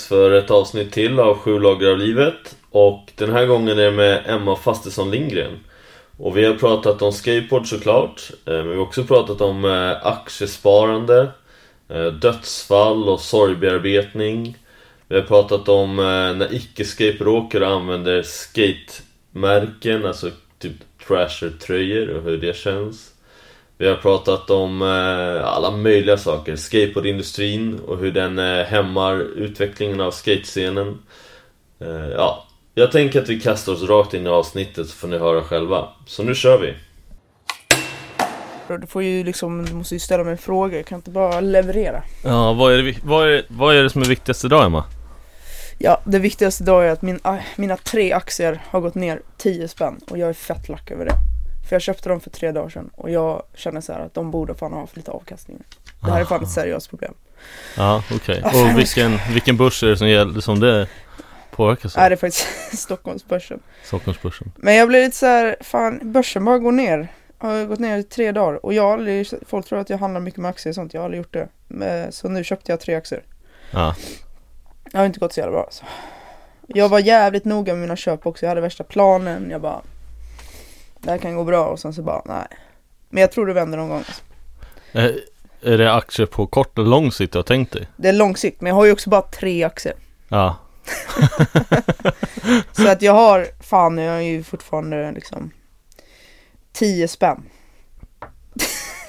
dags för ett avsnitt till av Sju lager av livet och den här gången är det med Emma Fastesson Lindgren. Och vi har pratat om skateboard såklart, eh, men vi har också pratat om eh, aktiesparande, eh, dödsfall och sorgbearbetning. Vi har pratat om när icke-skateboardåkare använder skatemärken, alltså typ trasher-tröjor och hur det känns. Vi har pratat om eh, alla möjliga saker. Skateboardindustrin och hur den eh, hämmar utvecklingen av skatescenen. Eh, ja, jag tänker att vi kastar oss rakt in i avsnittet så får ni höra själva. Så nu kör vi! Du får ju liksom, du måste ju ställa mig frågor, jag kan inte bara leverera. Ja, vad är det, vad är, vad är det som är viktigast idag Emma? Ja, det viktigaste idag är att min, ah, mina tre aktier har gått ner 10 spänn och jag är fett lack över det. För jag köpte dem för tre dagar sedan och jag känner så här att de borde fan ha haft lite avkastning. Det här är fan ett seriöst problem. Ja, okej. Okay. Och vilken, vilken börs är det som, gäller, som det påverkas av? Nej, det är faktiskt Stockholmsbörsen. Stockholmsbörsen. Men jag blir lite så här, fan börsen bara går ner. Har gått ner i tre dagar och jag har aldrig, folk tror att jag handlar mycket med aktier och sånt, jag har aldrig gjort det. Så nu köpte jag tre aktier. Ja. Det har inte gått så jävla bra alltså. Jag var jävligt noga med mina köp också, jag hade värsta planen, jag bara det här kan gå bra och sen så bara nej. Men jag tror det vänder någon gång. Alltså. Är, är det aktier på kort och lång sikt du har tänkt dig? Det är lång sikt, men jag har ju också bara tre aktier. Ja. så att jag har, fan jag har ju fortfarande liksom 10 spänn.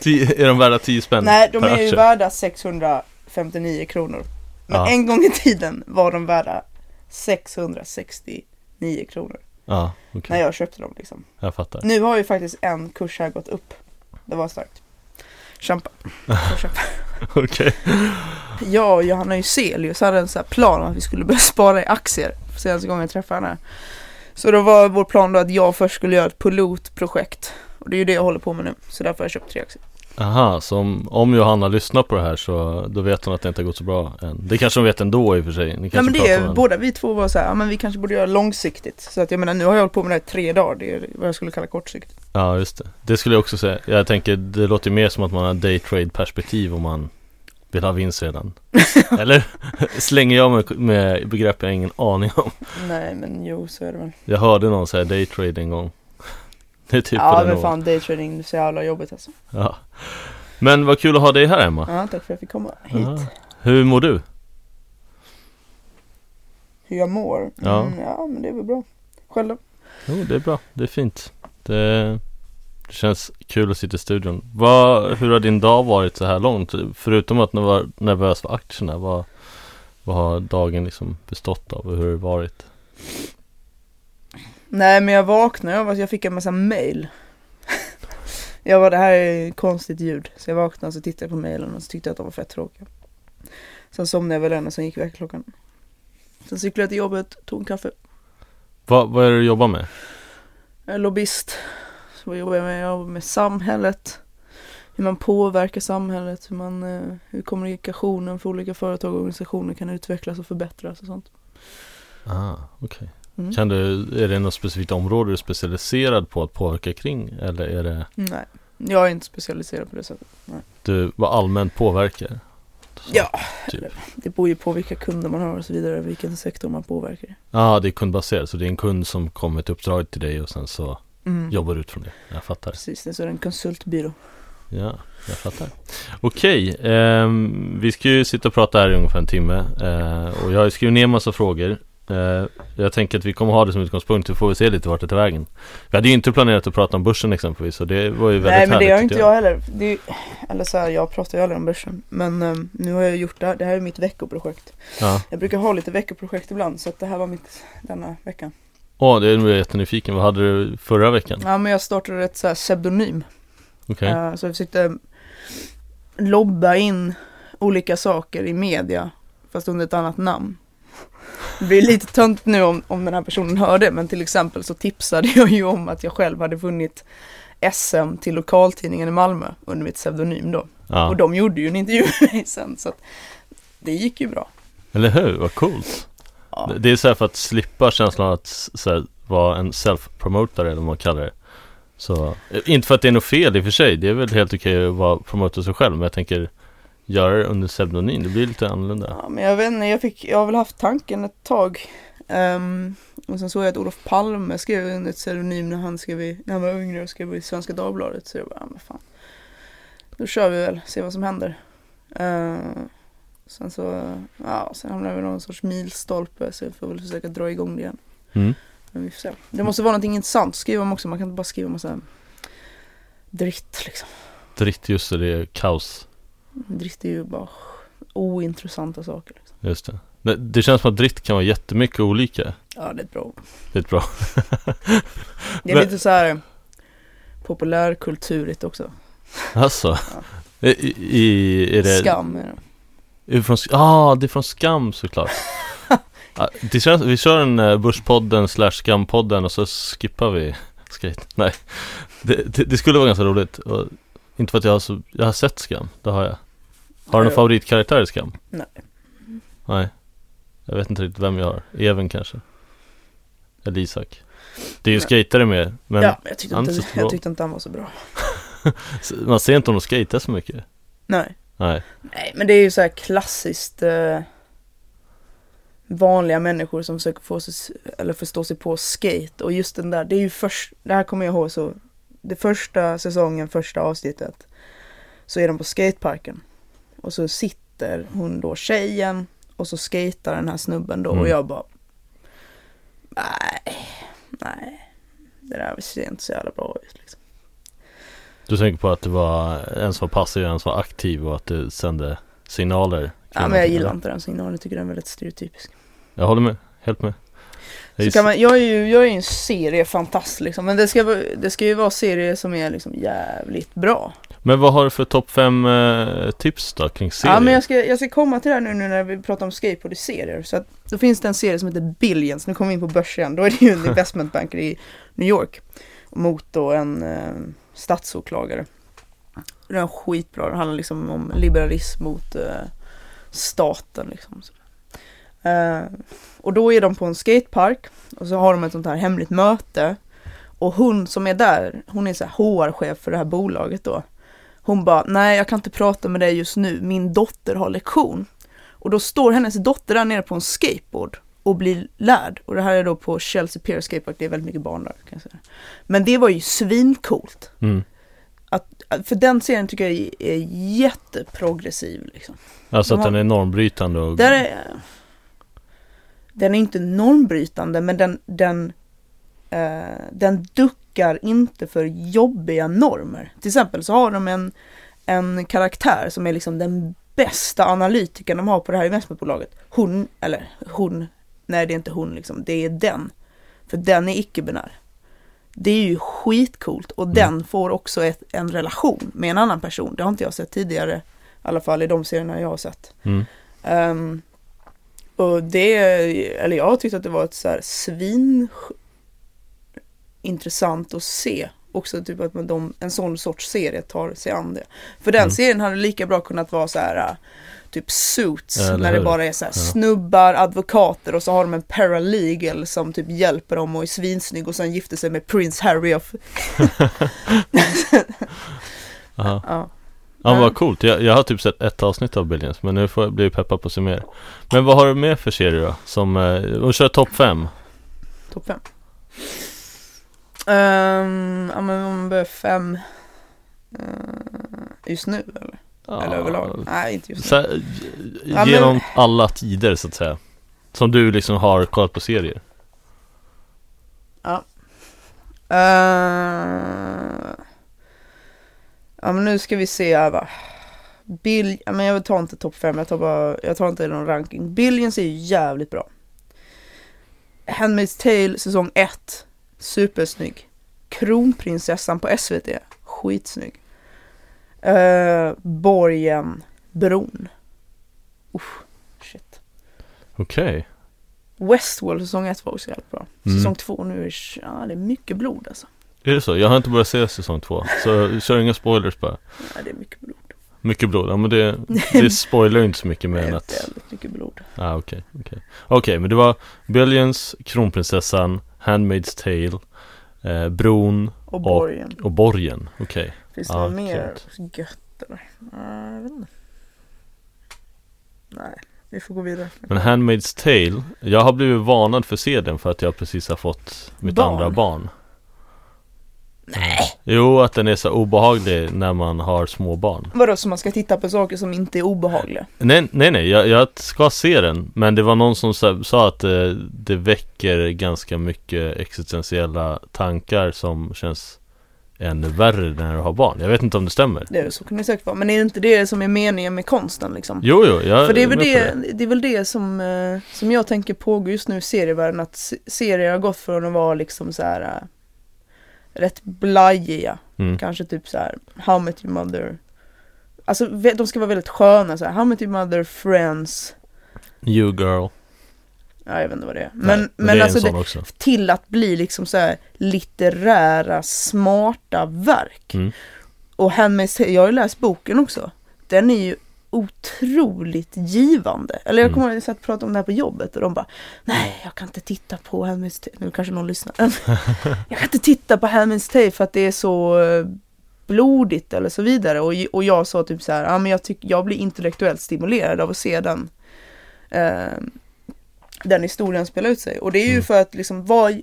Tio, är de värda 10 spänn Nej, de är ju värda 659 kronor. Men ja. en gång i tiden var de värda 669 kronor. Ja, okay. När jag köpte dem liksom. Jag fattar. Nu har ju faktiskt en kurs här gått upp. Det var starkt. Kämpa. Okej. Okay. Jag och Johanna Juselius hade en sån här plan att vi skulle börja spara i aktier. Senaste gången jag träffade henne. Så då var vår plan då att jag först skulle göra ett pilotprojekt. Och det är ju det jag håller på med nu. Så därför har jag köpt tre aktier. Aha, så om, om Johanna lyssnar på det här så då vet hon att det inte har gått så bra än. Det kanske hon vet ändå i och för sig. Ni Nej men det är, båda vi två var så här, ja men vi kanske borde göra långsiktigt. Så att jag menar nu har jag hållit på med det här i tre dagar, det är vad jag skulle kalla kortsiktigt. Ja just det. Det skulle jag också säga. Jag tänker det låter mer som att man har daytrade perspektiv om man vill ha vinst redan. Eller slänger jag mig med begrepp jag ingen aning om. Nej men jo så är det väl. Jag hörde någon säga daytrade en gång. Det är typ ja men fan daytrading, det är så jävla jobbigt alltså. Ja. Men vad kul att ha dig här Emma. Ja, tack för att jag fick komma hit. Ja. Hur mår du? Hur jag mår? Ja. Mm, ja, men det är väl bra. Själv då? Jo, det är bra. Det är fint. Det, det känns kul att sitta i studion. Vad, hur har din dag varit så här långt? Förutom att du var nervös för aktierna, vad, vad har dagen liksom bestått av och hur har det varit? Nej men jag vaknade av att jag fick en massa mail. jag var det här är konstigt ljud. Så jag vaknade och så tittade jag på mailen och så tyckte jag att de var fett tråkiga. Sen somnade jag väl den och sen gick väckarklockan. Sen cyklade jag till jobbet, tog en kaffe. Va, vad är det du jobbar med? Jag är lobbyist. Så vad jobbar jag med? Jag jobbar med samhället. Hur man påverkar samhället, hur, man, eh, hur kommunikationen för olika företag och organisationer kan utvecklas och förbättras och sånt. Ah, okej. Okay. Mm. Kan du, är det något specifikt område du är specialiserad på att påverka kring? Eller är det? Nej, jag är inte specialiserad på det sättet. Nej. Du vad allmänt påverkar? Så, ja, typ. det beror ju på vilka kunder man har och så vidare, vilken sektor man påverkar. Ja, ah, det är kundbaserat, så det är en kund som kommer ett uppdrag till dig och sen så mm. jobbar du ut från det. Jag fattar. Precis, det är en konsultbyrå. Ja, jag fattar. Okej, eh, vi ska ju sitta och prata här i ungefär en timme eh, och jag har skrivit ner massa frågor jag tänker att vi kommer ha det som utgångspunkt, så får vi se lite vart det tar vägen. Vi hade ju inte planerat att prata om börsen exempelvis, så det var ju väldigt Nej men det har inte jag, jag heller. Är, eller så här, jag pratar ju aldrig om börsen. Men um, nu har jag gjort det här, det här är mitt veckoprojekt. Ja. Jag brukar ha lite veckoprojekt ibland, så att det här var mitt denna veckan. Åh, oh, det är jag jättenyfiken. Vad hade du förra veckan? Ja men jag startade ett så här pseudonym. Okej. Okay. Uh, så jag försökte lobba in olika saker i media, fast under ett annat namn. Det blir lite tönt nu om, om den här personen hör det, men till exempel så tipsade jag ju om att jag själv hade vunnit SM till lokaltidningen i Malmö under mitt pseudonym då. Ja. Och de gjorde ju en intervju med mig sen, så att det gick ju bra. Eller hur, vad coolt. Ja. Det är så här för att slippa känslan att här, vara en self-promotare eller vad man kallar det. Så, inte för att det är något fel i och för sig, det är väl helt okej att vara promota sig själv, men jag tänker göra det under pseudonym? Det blir lite annorlunda. Ja, men jag vet inte, jag, fick, jag har väl haft tanken ett tag. Ehm, och sen såg jag att Olof Palme skrev under ett pseudonym när han, skrev i, när han var yngre och skrev i Svenska Dagbladet. Så jag bara, ja, men fan. Då kör vi väl, se vad som händer. Ehm, sen så, ja, sen hamnar vi i någon sorts milstolpe så jag får väl försöka dra igång det igen. Mm. Men vi får se. Det måste vara någonting intressant att skriva om också, man kan inte bara skriva massa dritt liksom. Dritt just det, det är kaos. Dritt är ju bara ointressanta saker. Liksom. Just det. det. Det känns som att dritt kan vara jättemycket olika. Ja, det är ett bra ord. Det är ett bra. Det är Men- lite så här populärkulturigt också. Alltså. I, i, är det... Skam är det. Är från, ah, det är från Skam såklart. Ja, det känns, vi kör en uh, Börspodden slash Skampodden och så skippar vi skate. Nej, det, det, det skulle vara ganska roligt. Inte för att jag har, så, jag har sett Skam, det har jag. Har du någon favoritkaraktär i Skam? Nej. Nej. Jag vet inte riktigt vem jag har. Even kanske. Eller Isak. Det är ju Nej. skatare med, men ja, jag tyckte, inte, jag tyckte inte han var så bra. man ser inte om de skater så mycket. Nej. Nej. Nej, men det är ju så här klassiskt eh, vanliga människor som försöker få sig, eller förstå sig på skate. Och just den där, det är ju först, det här kommer jag ihåg så, det första säsongen, första avsnittet, så är de på skateparken. Och så sitter hon då, tjejen, och så skater den här snubben då. Mm. Och jag bara, nej, nej, det där ser inte så jävla bra ut liksom. Du tänker på att det var en som var passiv och en som var aktiv och att det sände signaler? Ja, men jag gillar inte den signalen, jag tycker den är väldigt stereotypisk. Jag håller med, helt med. Så kan man, jag är ju, jag är ju en seriefantast liksom, men det ska, det ska ju vara serier som är liksom jävligt bra. Men vad har du för topp 5 eh, tips då kring serier? Ja men jag ska, jag ska komma till det här nu, nu när vi pratar om skateboard i serier. Så att, då finns det en serie som heter Billions, nu kommer vi in på börsen, då är det ju en investmentbanker i New York. Mot då en eh, statsåklagare. Den är skitbra, den handlar liksom om liberalism mot eh, staten liksom. Så. Eh, och då är de på en skatepark och så har de ett sånt här hemligt möte. Och hon som är där, hon är så här HR-chef för det här bolaget då. Hon bara, nej jag kan inte prata med dig just nu, min dotter har lektion. Och då står hennes dotter där nere på en skateboard och blir lärd. Och det här är då på Chelsea Pier Skatepark, det är väldigt mycket barn där kan jag säga. Men det var ju svincoolt. Mm. Att, för den serien tycker jag är jätteprogressiv liksom. Alltså att De har- den är normbrytande och... Där är, den är inte normbrytande men den, den, eh, den duckar inte för jobbiga normer. Till exempel så har de en, en karaktär som är liksom den bästa analytikern de har på det här investmentbolaget. Hon, eller hon, nej det är inte hon liksom, det är den. För den är icke-binär. Det är ju skitcoolt och den får också ett, en relation med en annan person. Det har inte jag sett tidigare, i alla fall i de serierna jag har sett. Mm. Ehm, och det, eller jag tyckte att det var ett så här svin intressant att se. Också typ att de, en sån sorts serie tar sig an det. För den Mm. serien hade lika bra kunnat vara så här äh, typ Suits, Eller när det hur? bara är så här Ja. snubbar, advokater och så har de en paralegal som typ hjälper dem och är svinsnygg och sen gifter sig med Prince Harry of... Ja. Ja Ja. vad coolt, jag, jag har typ sett ett avsnitt av Billions men nu får jag bli peppad på att se mer Men vad har du mer för serier då? Som, eh, och kör topp 5 Topp fem. Um, ja men om man börjar fem. eh, just nu eller? Eller överlag? Nej inte just nu. här, Ja, men- Genom alla tider så att säga Som du liksom har kollat på serier Eh, ja men nu ska vi se här va. Bill, men jag tar inte topp fem, jag tar bara, jag tar inte någon ranking. Billions är ju jävligt bra. Handmaid's Tale säsong 1, supersnygg. Kronprinsessan på SVT, skitsnygg. Uh, Borgen, Bron. Usch, shit. Okej Westworld säsong 1 var också jävligt bra. Mm. Säsong 2 nu är ja, det är mycket blod alltså. Är det så? Jag har inte börjat se säsong 2 Så kör inga spoilers bara Ja, det är mycket blod. Mycket blod, ja men det, det spoilar ju inte så mycket Det mer än är att väldigt mycket blod. Ah, okej, okej. Okej, men det var Billions, Kronprinsessan, Handmaid's Tale, eh, Bron Och borgen. och Borgen. Okej. Finns det ja, något mer klart. gött eller? Ja, jag vet inte. vi får gå vidare. Men Handmaid's Tale, jag har blivit varnad för att se den för att jag precis har fått mitt Barn? andra barn. Nej! Jo, att den är så obehaglig när man har små barn. Vadå, så man ska titta på saker som inte är obehagliga? Nej, nej, nej jag, jag ska se den. Men det var någon som sa, sa att eh, det väcker ganska mycket existentiella tankar som känns ännu värre när du har barn. Jag vet inte om det stämmer. Det är, så kan det säkert vara, men är det inte det som är meningen med konsten liksom? Jo, jo, jag För det är väl på det, det. är väl det som, eh, som jag tänker pågår just nu i serievärlden, att se- serier har gått från att vara liksom så här eh, rätt blajiga, Mm. kanske typ så här How Met Your Mother. Alltså de ska vara väldigt sköna så här, How Met Your Mother, Friends. You girl. Ja jag vet inte vad det är. Men, Nej, men, det är alltså det, till att bli liksom så här litterära, smarta verk. Mm. Och Handmaid's jag har ju läst boken också. Den är ju otroligt givande. Eller jag Mm. kommer ihåg att jag satt och pratade om det här på jobbet och de bara Nej, jag kan inte titta på Handmaid's Tale. Nu kanske någon lyssnar. jag kan inte titta på Handmaid's Tale för att det är så eh, blodigt eller så vidare. Och, och jag sa typ så här, ja men jag, tyck, jag blir intellektuellt stimulerad av att se den eh, den historien spela ut sig. Och det är ju Mm. för att liksom vad,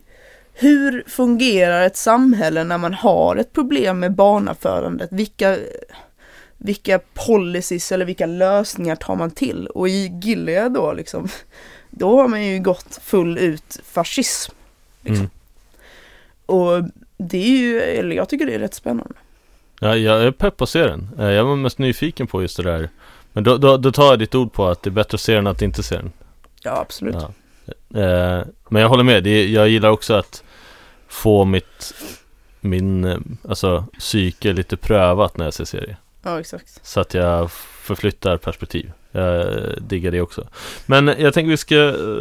hur fungerar ett samhälle när man har ett problem med barnafödandet? Vilka, vilka policies eller vilka lösningar tar man till? Och i Gilead då liksom, då har man ju gått full ut fascism. Liksom. Mm. Och det är ju, eller jag tycker det är rätt spännande. Ja, jag är pepp på att se den. Eh, Jag var mest nyfiken på just det där. Men då, då, då tar jag ditt ord på att det är bättre att se den än att inte se den. Ja, absolut. Ja. Eh, Men jag håller med. Jag gillar också att få mitt min eh, alltså, psyke lite prövat när jag ser serier. Ja, exakt. Så att jag förflyttar perspektiv. Jag diggar det också. Men jag tänker vi ska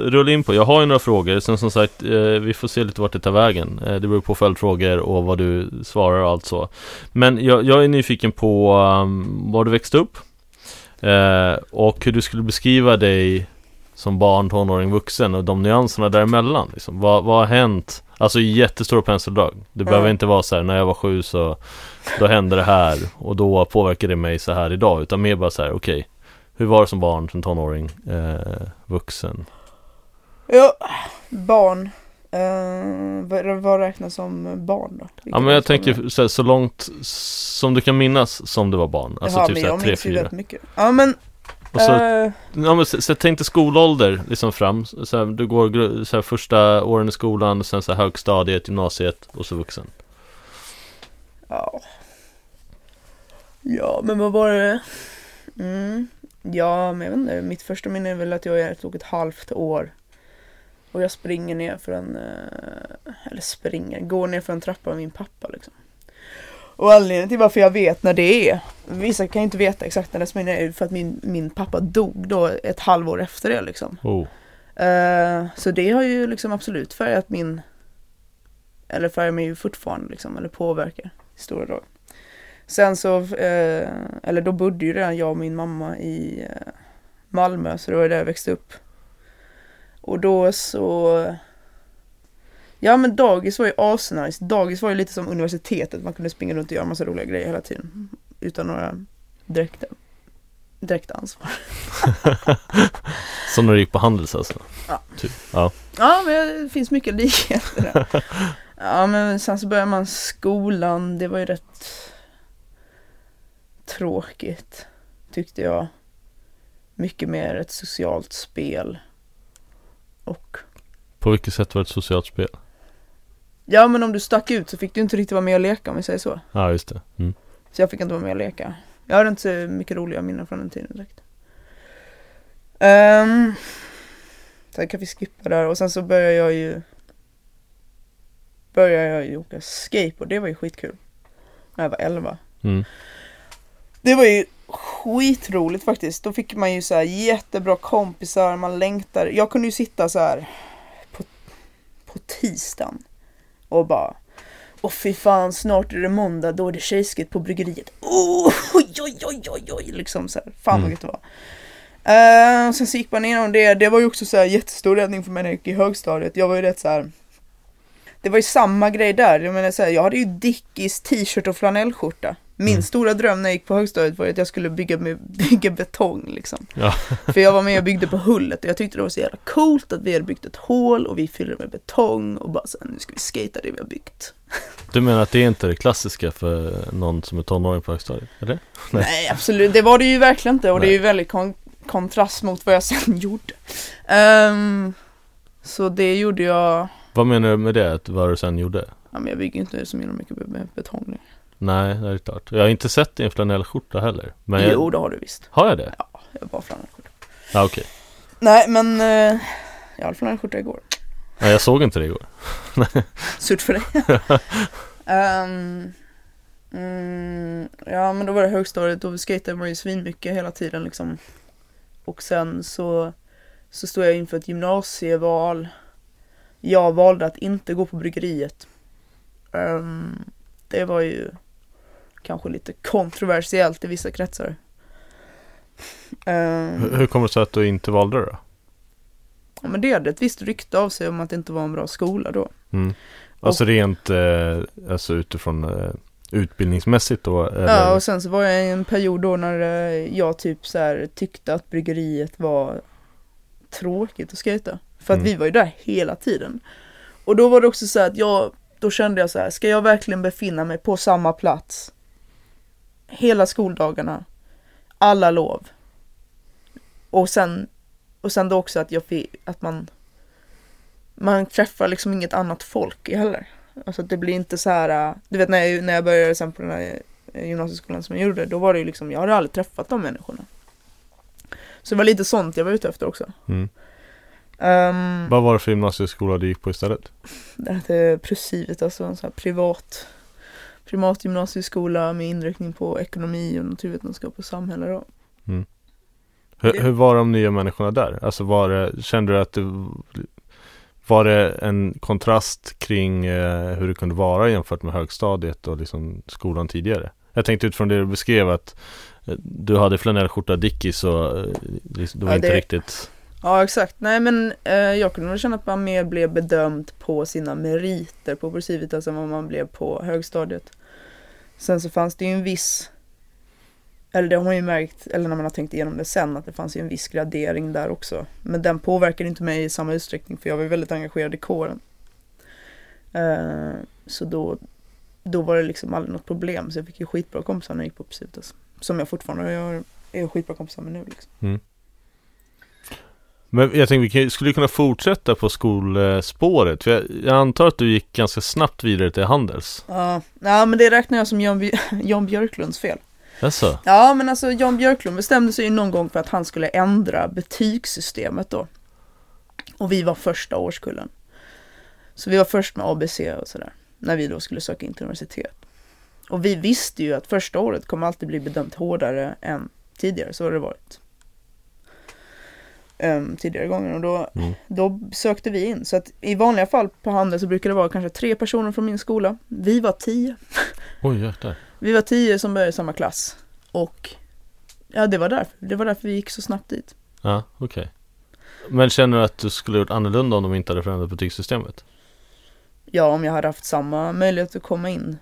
rulla in på, jag har ju några frågor, sen som sagt eh, vi får se lite vart det tar vägen. Eh, Det beror på följdfrågor och vad du svarar och allt så. Men jag, jag är nyfiken på um, var du växte upp eh, och hur du skulle beskriva dig som barn, tonåring, vuxen och de nyanserna däremellan. Liksom. Vad, vad har hänt? Alltså jättestora penseldrag. Det behöver Ja. inte vara så här, när jag var sju så då hände det här och då påverkar det mig så här idag. Utan mer bara så här, okej. hur var det som barn, som tonåring, eh, vuxen? Ja, barn. Uh, vad, räknas som barn då? Ja men jag tänker så, här, så långt som du kan minnas som du var barn. Alltså Jaha, typ såhär jag tre, minns ju fyra. väldigt mycket. Ja men, Och så, eh, ja, men så, så tänk dig skolålder liksom fram. Så här, du går så här, första åren i skolan, sen så här, högstadiet, gymnasiet och så vuxen. Ja. Ja, men vad var det? Mm. Ja, men jag vet inte. Mitt första minne är väl att jag är ett halvt år. Och jag springer ner för en, eh, eller springer, går ner för en trappa med min pappa liksom. Och anledningen till varför jag vet när det är, vissa kan ju inte veta exakt när det minne är för att min, min pappa dog då ett halvår efter det liksom. Oh. Eh, så det har ju liksom absolut färgat min, eller färgar mig ju fortfarande liksom, eller påverkar i stora drag. Sen så, eh, eller då bodde ju redan jag och min mamma i eh, Malmö, så det var där jag växte upp. Och då så, ja men dagis var ju asnice. Dagis var ju lite som universitetet, man kunde springa runt och göra massa roliga grejer hela tiden. Utan några direkta, direkta ansvar. Som när du gick på Handels alltså? Ja. Typ. Ja. Ja, men det finns mycket likheter där. Ja, men sen så började man skolan. Det var ju rätt tråkigt, tyckte jag. Mycket mer ett socialt spel. Och På vilket sätt var det ett socialt spel? ja, men om du stack ut så fick du inte riktigt vara med och leka om vi säger så. Ja, just det. Mm. Så jag fick inte vara med och leka. Jag hade inte så mycket roliga minnen från den tiden direkt. Um, sen kan vi skippa där och sen så började jag ju Började jag åka skateboard, det var ju skitkul. När jag var 11. Mm. Det var ju skitroligt faktiskt. Då fick man ju så här jättebra kompisar, man längtar. Jag kunde ju sitta så här på, på tisdagen och bara Åh fy fan, snart är det måndag, då är det tjejskate på bryggeriet. Oh, oj, oj, oj, oj, oj, liksom så här. Fan vad Mm. gött det var. Uh, sen så gick man igenom det, det var ju också så här jättestor räddning för mig när jag gick i högstadiet. Jag var ju rätt så här. Det var ju samma grej där, jag menar så här, jag hade ju Dickies t-shirt och flanellskjorta. Min Mm. stora dröm när jag gick på högstadiet var att jag skulle bygga, med, bygga betong liksom. Ja. För jag var med och byggde på hullet och jag tyckte det var så jävla coolt att vi hade byggt ett hål och vi fyllde med betong och bara så här, nu ska vi skata det vi har byggt. Du menar att det är inte det klassiska för någon som är tonåring på högstadiet? Eller? Nej. Nej, absolut, det var det ju verkligen inte och det är ju väldigt kon- kontrast mot vad jag sen gjorde. Ehm, så det gjorde jag, Vad menar du med det? Att vad du sen gjorde? ja men jag bygger inte så mycket med- betong längre. Nej, det är klart. Jag har inte sett din flanellskjorta heller. Men jag... Jo, det har du visst. Har jag det? Jag var flanellskjorta. Ja, okej. Nej, men eh, jag hade flanellskjorta igår. Nej, jag såg inte det igår. Surt för dig. Ehm, mm, ja, men då var det högstadiet och skejtade man ju svinmycket hela tiden liksom. Och sen så, så stod jag inför ett gymnasieval. Jag valde att inte gå på bryggeriet. Ehm, det var ju kanske lite kontroversiellt i vissa kretsar. Ehm, Hur- kommer det sig att du inte valde det då? ja, men det hade ett visst rykte av sig om att det inte var en bra skola då. Mm. Alltså rent, eh, alltså utifrån eh, utbildningsmässigt då? Eller? Ja, och sen så var jag i en period då när eh, jag typ så här tyckte att bryggeriet var tråkigt att skejta. För att Mm. vi var ju där hela tiden. Och då var det också så att jag, då kände jag så här, ska jag verkligen befinna mig på samma plats? Hela skoldagarna, alla lov. Och sen, och sen då också att jag fick, att man, man träffar liksom inget annat folk heller. Alltså det blir inte så här, du vet när jag, när jag började sen på den här gymnasieskolan som jag gjorde, då var det ju liksom, jag hade aldrig träffat de människorna. Så det var lite sånt jag var ute efter också. Mm. Um, Vad var det för gymnasieskola du gick på istället? det hette Presivet, alltså en sån här privat, privat gymnasieskola med inriktning på ekonomi och naturvetenskap och samhälle då. Hur, Det- hur var de nya människorna där? Alltså var det, kände du att det var det en kontrast kring eh, hur det kunde vara jämfört med högstadiet och liksom skolan tidigare? Jag tänkte utifrån det du beskrev att eh, du hade flanellskjorta Dickies och eh, liksom, det var Ja, inte det- riktigt Ja exakt, nej men eh, jag kunde väl känna att man mer blev bedömd på sina meriter på ProCivitas än vad man blev på högstadiet. Sen så fanns det ju en viss, eller det har man ju märkt, eller när man har tänkt igenom det sen, att det fanns ju en viss gradering där också. Men den påverkade inte mig i samma utsträckning för jag var ju väldigt engagerad i kåren. Eh, så då, då var det liksom aldrig något problem så jag fick ju skitbra kompisar när jag gick på ProCivitas. Som jag fortfarande jag är skitbra kompisar med nu liksom. Mm. Men jag tänkte vi kan- skulle kunna fortsätta på skolspåret för jag, jag antar att du gick ganska snabbt vidare till Handels Ja, ja men det räknar jag som Jan, Bj- Jan Björklunds fel. Jaså? Ja men alltså Jan Björklund bestämde sig ju någon gång för att han skulle ändra betygssystemet då. Och vi var första årskullen. Så vi var först med ABC och sådär. När vi då skulle söka in till universitet. Och vi visste ju att första året kommer alltid bli bedömt hårdare än tidigare, så har det varit. Ehm, tidigare gånger och då, Mm. då sökte vi in. Så att i vanliga fall på Handel så brukar det vara kanske tre personer från min skola. Vi var tio. Oj jäklar Vi var tio som började i samma klass. Och ja, det var därför. Det var därför vi gick så snabbt dit. Ja, okej Men känner du att du skulle gjort annorlunda om de inte hade förändrat betygssystemet? Ja, om jag hade haft samma möjlighet att komma in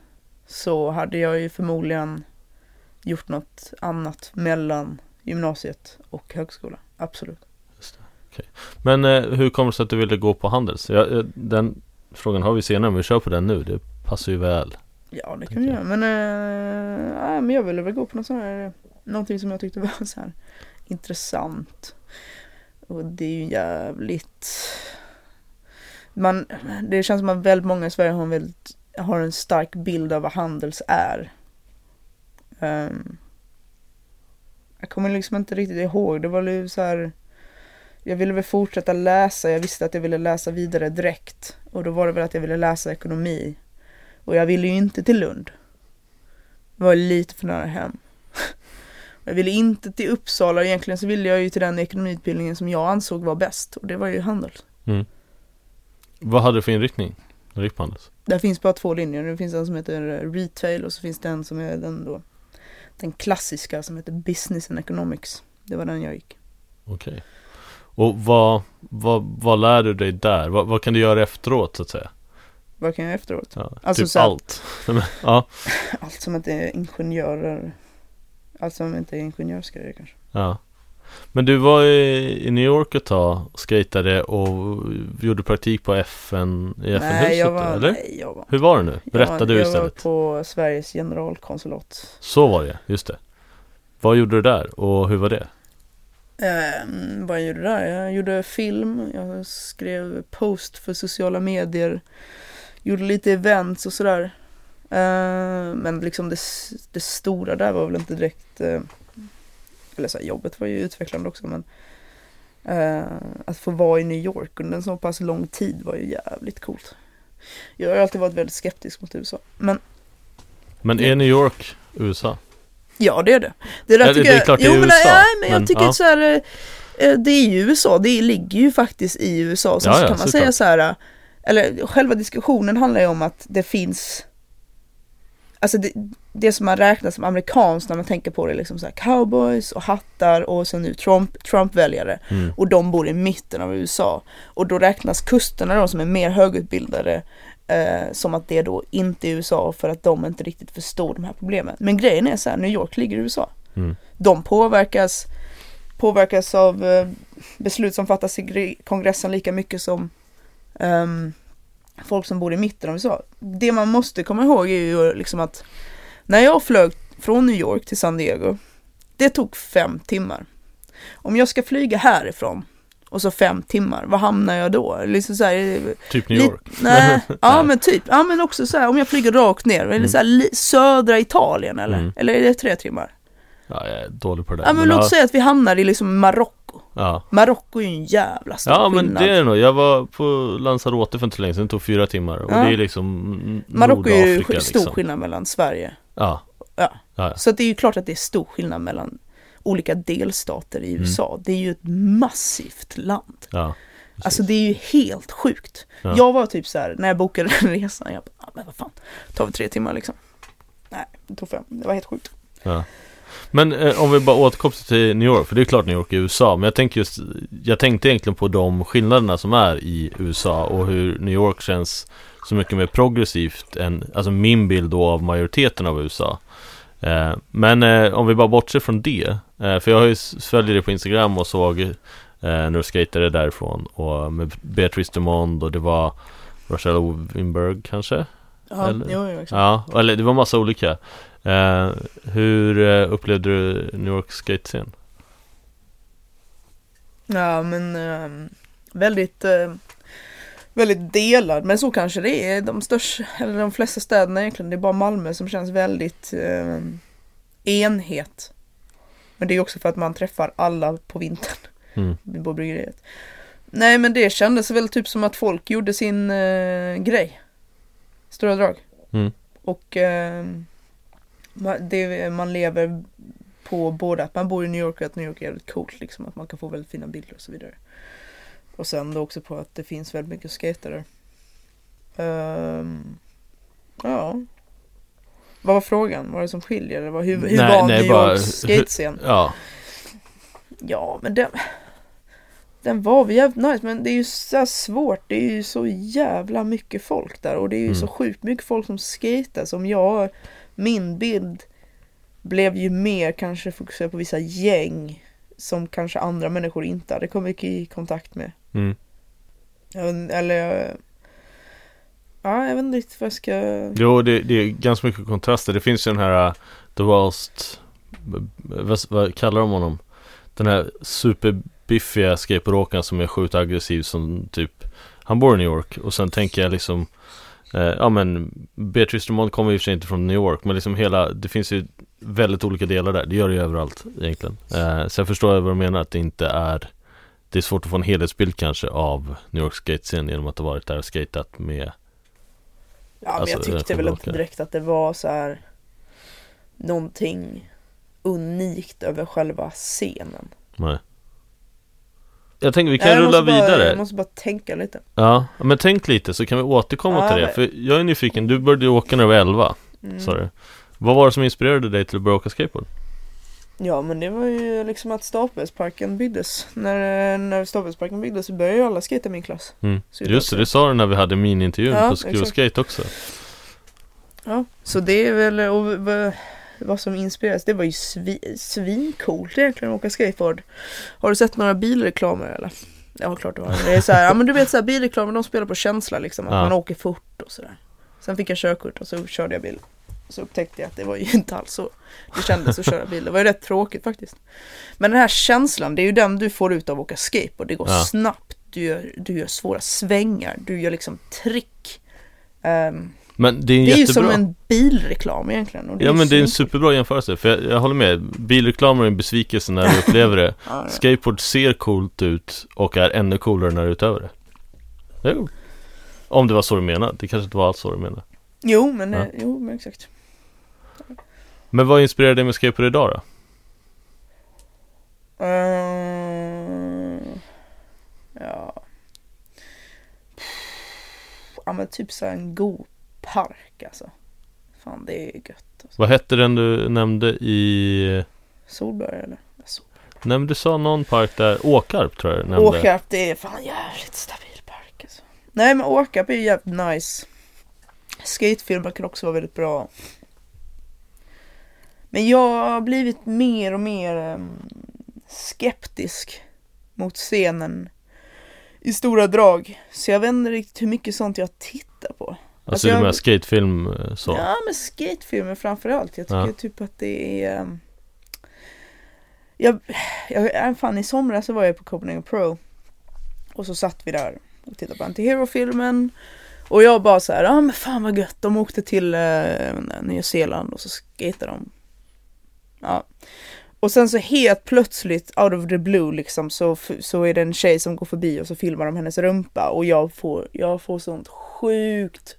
så hade jag ju förmodligen gjort något annat mellan gymnasiet och högskola. Absolut. Men eh, hur kommer det sig att du ville gå på Handels? Ja, eh, den frågan har vi senare, men vi kör på den nu. Det passar ju väl. Ja, det kan vi göra. Men, eh, men jag ville väl gå på något sånt här, någonting som jag tyckte var så här intressant. Och det är ju jävligt... Man, det känns som att väldigt många i Sverige har en, väldigt, har en stark bild av vad Handels är. Um, jag kommer liksom inte riktigt ihåg, det var ju så här... Jag ville väl fortsätta läsa, jag visste att jag ville läsa vidare direkt. Och då var det väl att jag ville läsa ekonomi. Och jag ville ju inte till Lund. Det var lite för nära hem. Jag ville inte till Uppsala, egentligen så ville jag ju till den ekonomiutbildningen som jag ansåg var bäst. Och det var ju Handels. Vad hade du för inriktning? när du gick på Handels? Där finns bara två linjer. Det finns en som heter Retail och så finns det en som är den då den klassiska som heter Business and Economics. Det var den jag gick. Okej. Och vad, vad, vad lär du dig där? Vad, vad kan du göra efteråt så att säga? Vad kan jag göra efteråt? Ja, Alltså typ så här- allt. Ja, Allt som inte är ingenjörer. Allt som inte är ingenjörsgrejer kanske. ja. Men du var i, i New York ett tag och skejtade och gjorde praktik på FN i FN-huset jag eller? nej, jag var Hur var det nu? Berätta jag du jag istället. var på Sveriges generalkonsulat. Så var det, just det. Vad gjorde du där och hur var det? Eh, vad jag gjorde där? Jag gjorde film, jag skrev post för sociala medier, gjorde lite events och sådär. Eh, men liksom det, det stora där var väl inte direkt, eh, eller så här, jobbet var ju utvecklande också men eh, att få vara i New York under en så pass lång tid var ju jävligt coolt. Jag har ju alltid varit väldigt skeptisk mot USA. Men Men är New York USA? Ja det är det. Det, där Ja, det- tycker det är jag, klart det är jo, men, Nej, men jag men, tycker ja. så här, eh, eh, det är ju USA, det ligger ju faktiskt i USA. Sen Ja, så ja, kan man säga så här, eh, eller själva diskussionen handlar ju om att det finns Alltså det, det som man räknar som amerikanskt när man tänker på det liksom så här cowboys och hattar och så nu Trump, Trump-väljare Mm. och de bor i mitten av USA. Och då räknas kusterna då som är mer högutbildade eh, som att det då inte är USA för att de inte riktigt förstår de här problemen. Men grejen är så här, New York ligger i USA. Mm. De påverkas, påverkas av eh, beslut som fattas i gre- kongressen lika mycket som ehm, folk som bor i mitten av USA. Det man måste komma ihåg är ju liksom att när jag flög från New York till San Diego, det tog fem timmar. Om jag ska flyga härifrån och så fem timmar, vad hamnar jag då? Liksom så här, Typ New York? Nej, ja men typ. Ja men också så här om jag flyger rakt ner, eller så här, li- södra Italien eller? Mm. Eller är det tre timmar? Ja, jag är dålig på det där. Ja men låt ja, säga att vi hamnar i liksom Marocko. ja. Marocko är ju en jävla stor Ja men skillnad. det är det nog, jag var på Lanzarote för inte så länge sedan, det tog fyra timmar och Ja. det är liksom mm, Marocko är ju stor liksom. skillnad mellan Sverige. Ja, Ja. ja. Så det är ju klart att det är stor skillnad mellan olika delstater i Mm. USA. Det är ju ett massivt land. ja. Alltså det är ju helt sjukt. Ja. Jag var typ så här när jag bokade den resan, jag bara, ah, men vad fan, tar vi tre timmar liksom? Nej, det tog fem. Det var helt sjukt. Ja. Men eh, om vi bara återkopplar till New York, för det är klart New York är USA, men jag tänker just Jag tänkte egentligen på de skillnaderna som är i USA och hur New York känns så mycket mer progressivt än, alltså min bild då av majoriteten av USA Men eh, om vi bara bortser från det, eh, för jag har ju följer det på Instagram och såg eh, när du skejtade därifrån och med Beatrice Dumond och det var Rochelle Winberg kanske? Ja, Eller- jo, jo, exakt. Ja, eller det var massa olika. Eh, hur eh, upplevde du New York skatescen? Ja, men ehm, väldigt, eh, väldigt delad. Men så kanske det är. De största, eller de flesta städerna egentligen. Det är bara Malmö som känns väldigt eh, enhet. Men det är också för att man träffar alla på vintern Mm. på bryggeriet. Nej, men det kändes väl typ som att folk gjorde sin eh, grej. Stora drag. Mm. Och eh, det, man lever på både att man bor i New York och att New York är väldigt coolt liksom. Att man kan få väldigt fina bilder och så vidare. Och sen då också på att det finns väldigt mycket skater där. Ehm, ja. Vad var frågan? Vad var det som skiljer? Eller hur hur Nej, var nej, New bara- Yorks skatescen? Ja, Ja, men den, den var jävligt nice, men det är ju så svårt. Det är ju så jävla mycket folk där och det är ju Mm. så sjukt mycket folk som skater som jag, min bild blev ju mer kanske fokuserad på vissa gäng som kanske andra människor inte hade kommit i kontakt med. Mm. Jag Eller jag- Ja, jag vet inte riktigt vad jag ska... Jo, det, det är ganska mycket kontraster. Det finns ju den här uh, The Worst vad, vad kallar de honom? Den här superbiffiga skateboardåkaren som är sjukt aggressiv som typ Han bor i New York och sen tänker jag liksom eh, Ja men Beatrice Dumont kommer i och för sig inte från New York men liksom hela Det finns ju väldigt olika delar där Det gör det ju överallt egentligen eh, Så jag förstår vad du menar att det inte är Det är svårt att få en helhetsbild kanske av New York skatescen genom att ha varit där och skatat med Ja, men Alltså, jag tyckte väl inte direkt att det var så här någonting unikt över själva scenen. Nej Jag tänker vi kan Nej, rulla bara, vidare Jag måste bara tänka lite. Ja, men tänk lite så kan vi återkomma Ja, till det För jag är nyfiken, du började ju åka när du var 11 Mm. du Vad var det som inspirerade dig till att börja åka skateboard? Ja men det var ju liksom att Stapelsparken byggdes. När, när Stapelsparken byggdes så började ju alla skata i min klass. Mm. Just det, det sa du när vi hade mini-intervjun Ja, på Skruv exakt. Skate också Ja, så det är väl, och vad, som inspireras, det var ju svi, svincoolt egentligen att åka skateboard. Har du sett några bilreklamer eller? Ja, klart du har. Det är så här, ja men du vet så här, bilreklamer de spelar på känsla liksom, att Ja. man åker fort och sådär. Sen fick jag körkort och så körde jag bil. Så upptäckte jag att det var ju inte alls så det kändes att köra bil. Det var ju rätt tråkigt faktiskt. Men den här känslan, det är ju den du får ut av att åka skateboard. Det går Ja. snabbt, du gör, du gör svåra svängar, du gör liksom trick. Ehm, Men det är det är ju som en bilreklam egentligen. Ja men det är en superbra jämförelse, för jag, jag håller med Bilreklamer är en besvikelse när du upplever det Ja. Skateboard ser coolt ut och är ännu coolare när du är utöver det Det. Om det var så du menade, det kanske inte var alls så du menade Jo, men, Ja. eh, jo, men exakt. Men vad inspirerar dig med skateboard idag då? Ehm, ja. Ja men typ så en god park alltså. Fan det är gött alltså. Vad hette den du nämnde i... Solberg eller? Nej men du sa någon park där, Åkarp tror jag du nämnde Åkarp det är fan jävligt stabil park alltså. Nej men Åkarp är ju jävligt nice. Skatefilmer kan också vara väldigt bra. Men jag har blivit mer och mer ehm, skeptisk mot scenen i stora drag. Så jag vet inte riktigt hur mycket sånt jag tittar på. Alltså, alltså, du jag- menar skatefilm eh, så? Ja men skatefilmer framförallt. Jag tycker Ja. typ att det är ehm, jag, jag, äh, fan i somras så var jag på Copenhagen Pro Och så satt vi där och tittade på Anti-Hero-filmen Och jag bara så här, ja ah, men fan vad gött, de åkte till eh, Nya Zeeland och så skatade de Ja Och sen så helt plötsligt, out of the blue liksom, så, så är det en tjej som går förbi och så filmar de hennes rumpa och jag får, jag får sånt sjukt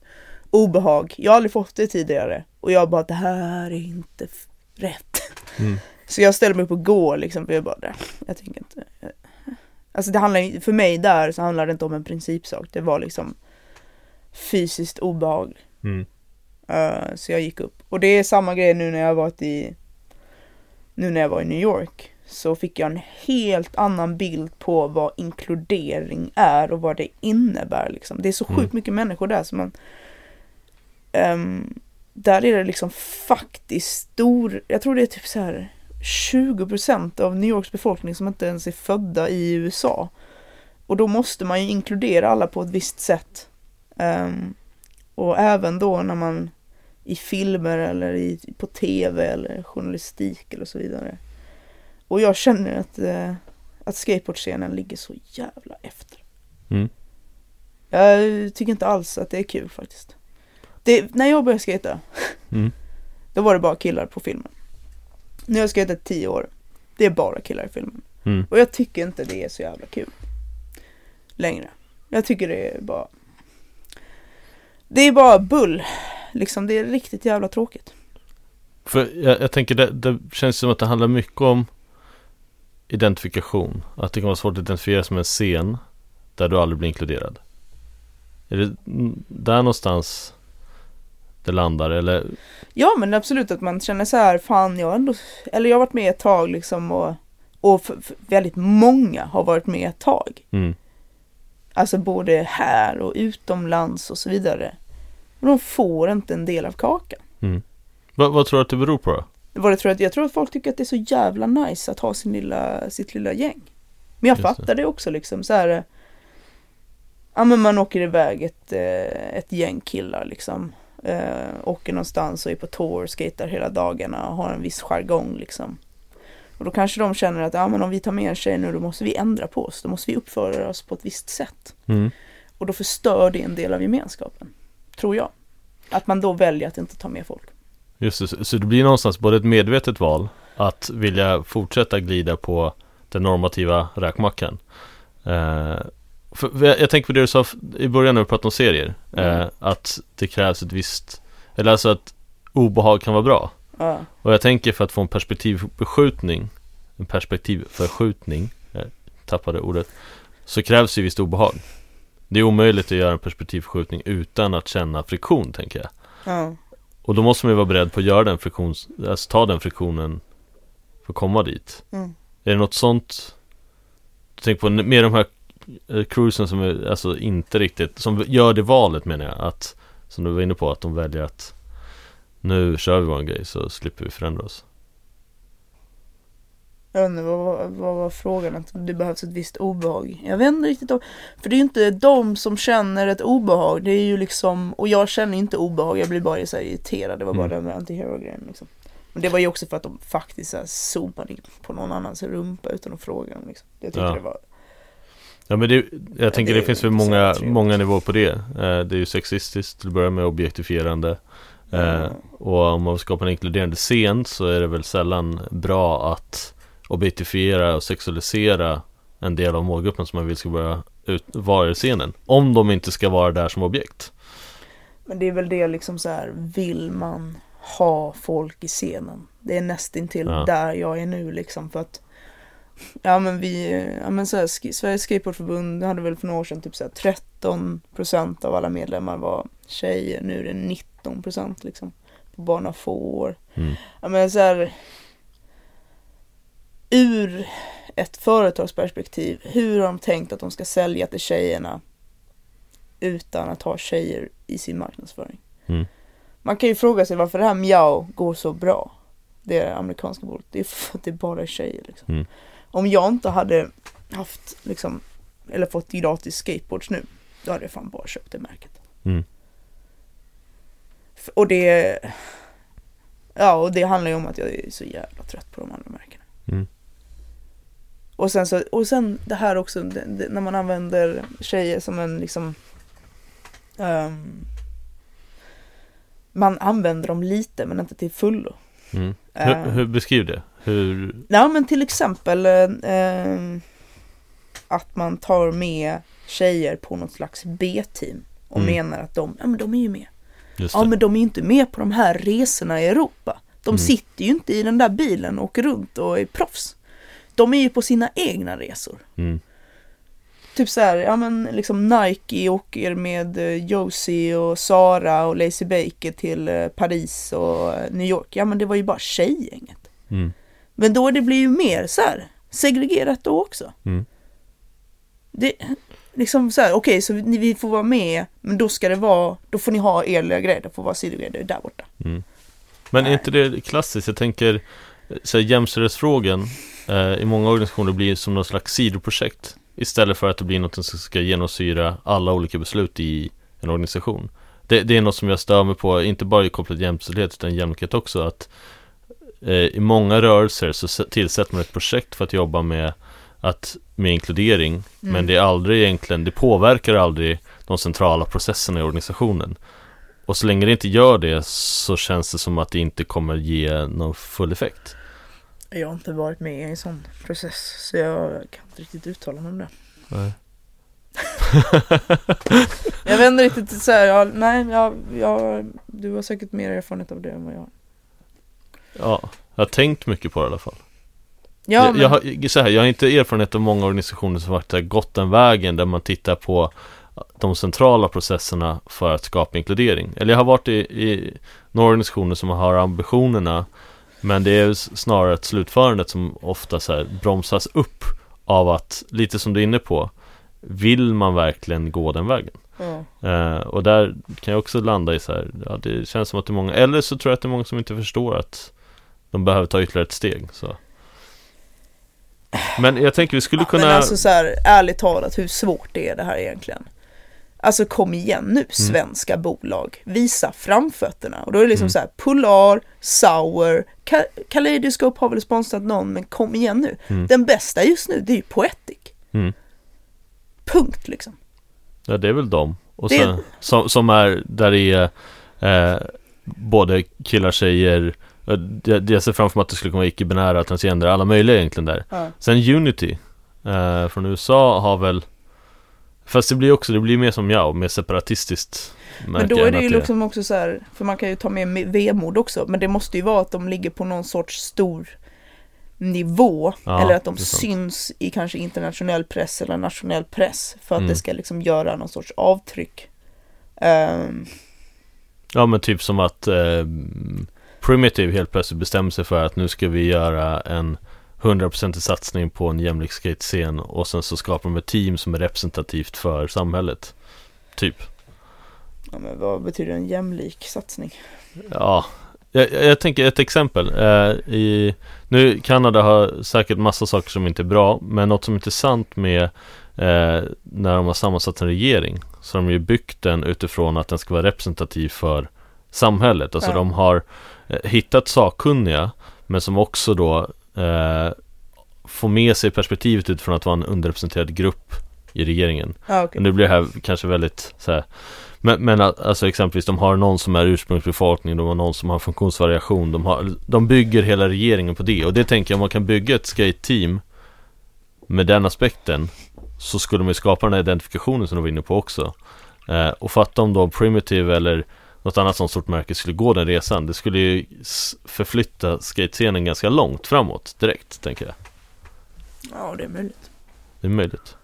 obehag. Jag har aldrig fått det tidigare. Och jag bara, det här är inte rätt. Mm. Så jag ställer mig upp och går liksom, för jag bara, "Nej, jag tänker inte. Alltså det handlar för mig där så handlar det inte om en principsak. Det var liksom fysiskt obehag. Mm. Eh, så jag gick upp. Och det är samma grej nu när jag varit i Nu när jag var i New York Så fick jag en helt annan bild på vad inkludering är och vad det innebär liksom. Det är så sjukt Mm. mycket människor där som man ehm, Där är det liksom faktiskt stor Jag tror det är typ så här 20% av New Yorks befolkning som inte ens är födda i USA Och då måste man ju inkludera alla på ett visst sätt Ehm, och även då när man i filmer eller i, på tv eller journalistik eller så vidare. Och jag känner att, eh, att skateboardscenen ligger så jävla efter. Mm. Jag tycker inte alls att det är kul faktiskt. Det, när jag började skata, Mm. då var det bara killar på filmen. Nu har jag skatat tio år. Det är bara killar i filmen. Mm. Och jag tycker inte det är så jävla kul. Längre. Jag tycker det är bara Det är bara bull. Liksom det är riktigt jävla tråkigt. För jag, jag tänker det, det känns som att det handlar mycket om identifikation. Att det kan vara svårt att identifiera som en scen där du aldrig blir inkluderad. Är det där någonstans det landar eller? Ja men absolut att man känner så här, fan jag ändå, eller jag har varit med ett tag liksom och, och f- f- väldigt många har varit med ett tag. Mm. Alltså både här och utomlands och så vidare. Och de får inte en del av kakan. Mm. Vad, vad tror du att det beror på då? Vad jag, tror att, jag tror att folk tycker att det är så jävla nice att ha sin lilla, sitt lilla gäng. Men jag Just det. fattar det också liksom så här. Ja men man åker iväg ett, eh, ett gäng killar liksom. Eh, åker någonstans och är på tour, skater hela dagarna och har en viss jargong liksom. Och då kanske de känner att ja men om vi tar med en tjej nu då måste vi ändra på oss. Då måste vi uppföra oss på ett visst sätt. Mm. Och då förstör det en del av gemenskapen. Tror jag. Att man då väljer att inte ta med folk. Just det, så- det blir någonstans både ett medvetet val att vilja fortsätta glida på den normativa räkmackan. Eh, jag, tänker på det du sa i början när vi pratade om serier. Eh, Mm. att det krävs ett visst, eller alltså att obehag kan vara bra. Ja. Och jag tänker för att få en perspektivförskjutning, en perspektivförskjutning, jag tappade ordet, så krävs ju visst obehag. Det är omöjligt att göra en perspektivförskjutning utan att känna friktion, tänker jag. Ja. Och då måste man ju vara beredd på att göra den friktions, alltså ta den friktionen för att komma dit. Mm. Är det något sånt? Tänk på mer de här eh, cruisen som är alltså inte riktigt, som gör det valet menar jag. Att, som du var inne på, att de väljer att nu kör vi vår grej så slipper vi förändra oss. Jag vet inte, vad, vad, var frågan? Att det behövs ett visst obehag? Jag vet inte riktigt om, För det är ju inte de som känner ett obehag. Det är ju liksom, och jag känner inte obehag, jag blir bara så irriterad. Det var bara Mm. den antihero-grejen liksom. Men det var ju också för att de faktiskt så här in på någon annans rumpa utan att fråga liksom. Jag tyckte Ja. det var, Ja men det, jag tänker det det, finns väl många, många nivåer på det. Eh, det är ju sexistiskt till att börja med, objektifierande. Ja. och om man skapar en inkluderande scen så är det väl sällan bra att objektifiera och sexualisera en del av målgruppen som man vill ska börja ut, vara i scenen. Om de inte ska vara där som objekt. Men det är väl det liksom så här, vill man ha folk i scenen? Det är nästintill Ja. där jag är nu liksom för att Ja men vi, ja men så här, Sveriges Skateboardförbund hade väl för några år sedan typ så här 13% av alla medlemmar var tjejer, nu är det 19% liksom. På bara några få år. Mm. Ja men så här, Ur ett företagsperspektiv, hur har de tänkt att de ska sälja till tjejerna utan att ha tjejer i sin marknadsföring? Mm. Man kan ju fråga sig varför det här Miao går så bra. Det amerikanska bolaget. Det är för att det bara är tjejer liksom. Mm. Om jag inte hade haft liksom, eller fått gratis skateboards nu, då hade jag fan bara köpt det märket. Mm. Och det, ja och det handlar ju om att jag är så jävla trött på de andra märkena. Mm. Och sen så, och sen det här också, det, det, när man använder tjejer som en liksom ehm, Man använder dem lite men inte till fullo. Mm. Hur, hur beskriv det? Hur, Ja men till exempel eh, att man tar med tjejer på något slags B-team och Mm. menar att de, ja men de är ju med. Ja men de är ju inte med på de här resorna i Europa. De Mm. sitter ju inte i den där bilen och åker runt och är proffs. De är ju på sina egna resor. Mm. Typ så här, ja men liksom Nike åker med eh, Josie och Sara och Lazy Baker till eh, Paris och eh, New York. Ja men det var ju bara tjejgänget. Mm. Men då det blir ju mer så här segregerat då också. Mm. Det, liksom så här, okej så ni, vi får vara med, men då ska det vara, då får ni ha er lilla grej, det får vara sidogrejer där borta. Mm. Men är inte det klassiskt? Jag tänker så jämställdhetsfrågan eh, i många organisationer blir som något slags sidoprojekt istället för att det blir något som ska genomsyra alla olika beslut i en organisation. Det, det är något som jag stör mig på, inte bara kopplat till jämställdhet utan jämlikhet också att eh, i många rörelser så tillsätter man ett projekt för att jobba med att med inkludering men det är aldrig egentligen, det påverkar aldrig de centrala processerna i organisationen. Och så länge det inte gör det så känns det som att det inte kommer ge någon full effekt. Jag har inte varit med i en sån process, så jag kan inte riktigt uttala mig om det. Nej. Jag vet inte riktigt så här, jag, nej, jag, jag, du har säkert mer erfarenhet av det än vad jag har. Ja, jag har tänkt mycket på det i alla fall. Ja, jag, men, jag, har, så här, jag har inte erfarenhet av många organisationer som faktiskt har gått den vägen där man tittar på de centrala processerna för att skapa inkludering. Eller jag har varit i, i några organisationer som har ambitionerna men det är snarare ett slutförandet som ofta så här bromsas upp av att, lite som du är inne på, vill man verkligen gå den vägen? ja. Eh, och där kan jag också landa i så här, ja det känns som att det är många, eller så tror jag att det är många som inte förstår att de behöver ta ytterligare ett steg. Så. Men jag tänker vi skulle Ja, kunna, Men alltså så här, ärligt talat, hur svårt det är det här egentligen? Alltså kom igen Mm. nu, svenska bolag. Visa framfötterna. Och då är det liksom Mm. så här, Polar, Sauer, Ka- Kaleidoscope har väl sponsrat någon, men kom igen nu. Mm. Den bästa just nu, det är ju Poetic. Mm. Punkt liksom. ja det är väl de. Och sen, som, som är, där det är eh, både killar, tjejer, eh, det- jag ser framför mig att det skulle vara icke-binära, transgender, alla möjliga egentligen där. Ja. Sen Unity eh, från USA har väl Fast det blir också, det blir mer som jag, mer separatistiskt Men då är det ju liksom också så här, för man kan ju ta med me- vemod också, men det måste ju vara att de ligger på någon sorts stor nivå, Ja, eller att de syns i kanske internationell press eller nationell press för att Mm. det ska liksom göra någon sorts avtryck. Ehm, Ja men typ som att eh, Primitive helt plötsligt bestämmer sig för att nu ska vi göra en 100% satsning på en jämlik skatescen och sen så skapar de ett team som är representativt för samhället. Typ. Ja, men vad betyder en jämlik satsning? Ja, jag, jag tänker ett exempel. Eh, i, nu Kanada har säkert massa saker som inte är bra, men något som är intressant med eh, när de har sammansatt en regering så har de ju byggt den utifrån att den ska vara representativ för samhället. Alltså Ja. de har eh, hittat sakkunniga men som också då eh, får med sig perspektivet utifrån att vara en underrepresenterad grupp i regeringen. Ja, okej. Nu blir det här kanske väldigt så här, men, men alltså exempelvis de har någon som är ursprungsbefolkning, de har någon som har funktionsvariation, de, har, de bygger hela regeringen på det och det tänker jag om man kan bygga ett skate-team med den aspekten så skulle man ju skapa den här identifikationen som de var inne på också. Eh, och fatta om då Primitive eller något annat sånt stort märke skulle gå den resan, det skulle ju förflytta skatescenen ganska långt framåt direkt, tänker jag. Ja, det är möjligt. Det är möjligt.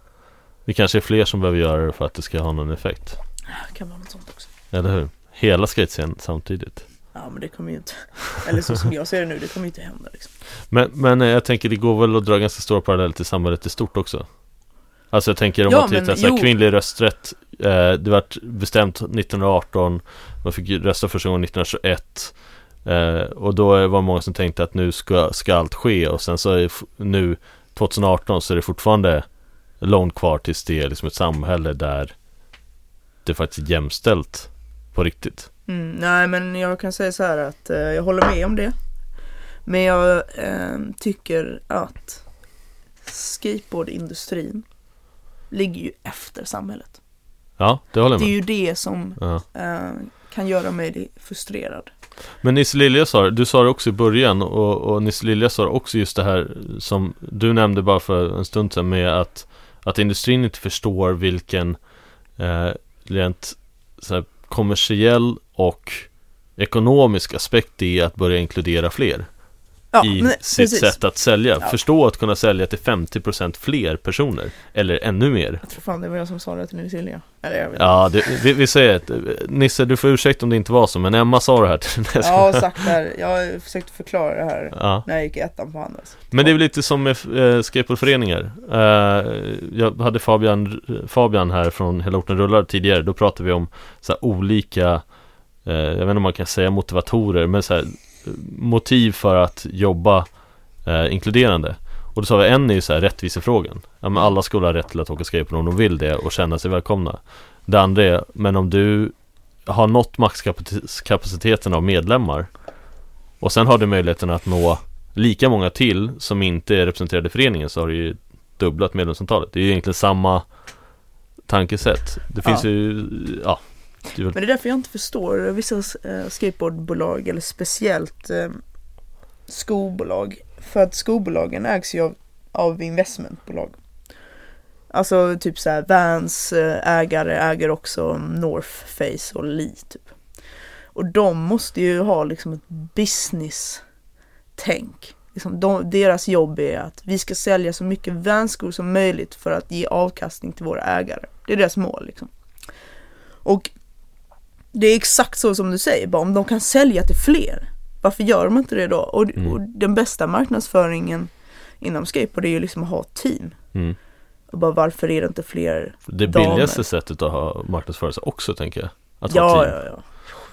Det kanske är fler som behöver göra det för att det ska ha någon effekt. Det kan vara något sånt också. Eller hur? Hela skatescenen samtidigt. Ja, men det kommer ju inte, eller så som jag ser det nu, det kommer ju inte hända liksom. Men, men eh, jag tänker det går väl att dra ganska stora paralleller till samhället i stort också. Alltså jag tänker om Ja, man tittar så här, kvinnlig rösträtt eh, Det vart bestämt 1918 Man fick rösta första gången 1921 eh, Och då var det många som tänkte att nu ska, ska allt ske och sen så är nu 2018 så är det fortfarande långt kvar tills det är liksom ett samhälle där det faktiskt är jämställt på riktigt. Mm, nej, men jag kan säga så här att eh, jag håller med om det. Men jag eh, tycker att skateboardindustrin ligger ju efter samhället. Ja, det håller jag Det är med. ju det som Ja. eh, kan göra mig frustrerad. Men Nisse Lilja sa du sa det också i början och, och Nisse Lilja sa också just det här som du nämnde bara för en stund sedan med att, att industrin inte förstår vilken eh, rent så här, kommersiell och ekonomisk aspekt det är att börja inkludera fler Ja, i men- sitt precis. sätt att sälja. Ja. Förstå att kunna sälja till 50% fler personer eller ännu mer. Jag tror fan det var jag som sa det till Nils Silja. Eller jag vet Ja, det, vi, vi säger att Nisse, du får ursäkta om det inte var så, men Emma sa det här till Jag har sagt det här, jag har försökt förklara det här Ja. när jag gick i ettan på Handels. Men det är väl lite som med eh, skateboardföreningar. Eh, jag hade Fabian, Fabian här från Hela orten rullar tidigare. Då pratade vi om så olika, eh, jag vet inte om man kan säga motivatorer, men så här, motiv för att jobba eh, inkluderande. Och då sa vi en är ju så här rättvisefrågan. Ja, men alla ska ha rätt till att åka skateboard om de vill det och känna sig välkomna. Det andra är, men om du har nått maxkapaciteten av medlemmar och sen har du möjligheten att nå lika många till som inte är representerade i föreningen så har du ju dubblat medlemsantalet. Det är ju egentligen samma tankesätt. Det finns Ja. ju, ja. Det väl, Men det är därför jag inte förstår vissa eh, skateboardbolag eller speciellt eh, skobolag. För att skobolagen ägs ju av, av investmentbolag. Alltså typ så här Vans eh, ägare äger också North Face och Lee typ. Och de måste ju ha liksom ett business-tänk. Liksom de, deras jobb är att vi ska sälja så mycket Vans-skor som möjligt för att ge avkastning till våra ägare. Det är deras mål liksom. Och det är exakt så som du säger, bara om de kan sälja till fler, varför gör de inte det då? Och, Mm. och den bästa marknadsföringen inom skateboard är ju liksom att ha team. mm. Och bara varför är det inte fler det damer? billigaste sättet att ha marknadsföra sig också tänker jag. Att ha Ja, team. ja, ja.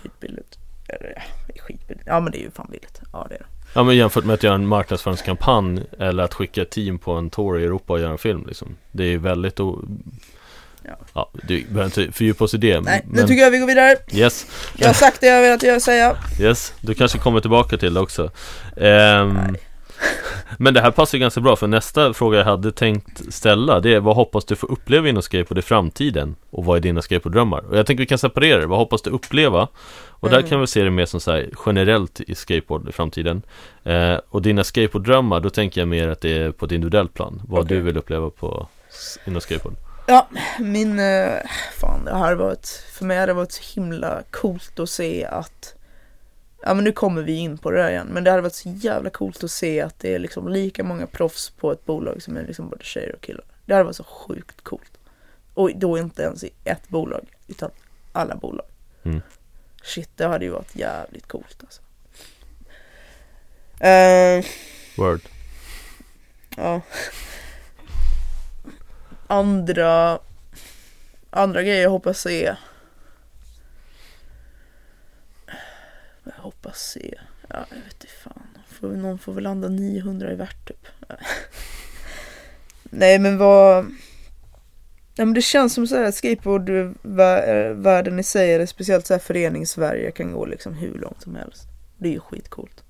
Skitbilligt. Eller, ja, skitbilligt. Ja, men det är ju fan billigt. Ja, det är det. Ja men jämfört med att göra en marknadsföringskampanj eller att skicka ett team på en tour i Europa och göra en film liksom. Det är ju väldigt o... Ja. Ja, du behöver inte fördjupa oss i det. Nej, nu men... tycker jag vi går vidare. Yes, Jag har sagt det jag velat göra säga. yes. Du kanske kommer tillbaka till det också. Nej. men det här passar ju ganska bra för nästa fråga jag hade tänkt ställa Det är vad hoppas du få uppleva inom skateboard i framtiden? Och vad är dina skateboarddrömmar? Och jag tänker vi kan separera det, vad hoppas du uppleva? Och där Mm. kan vi se det mer som så här, generellt i skateboard i framtiden eh, Och dina skateboarddrömmar, då tänker jag mer att det är på ett individuellt plan Vad Okej. du vill uppleva på inom skateboard Ja, min... eh, Fan, det här varit... För mig har det varit så himla coolt att se att... Ja men nu kommer vi in på det där igen. Men det hade varit så jävla coolt att se att det är liksom lika många proffs på ett bolag som är liksom både tjejer och killar. Det hade varit så sjukt coolt. Och då inte ens i ett bolag, utan alla bolag. Mm. Shit, det hade ju varit jävligt coolt alltså. Eh, Word. ja. Andra, andra grejer jag hoppas se. Jag hoppas se. Ja, jag vet inte fan. Får, någon får väl landa 900 i värt typ. Nej men vad... Ja, men det känns som så här skateboardvärlden i sig, eller speciellt så här förenings-Sverige kan gå liksom hur långt som helst. Det är ju skitcoolt.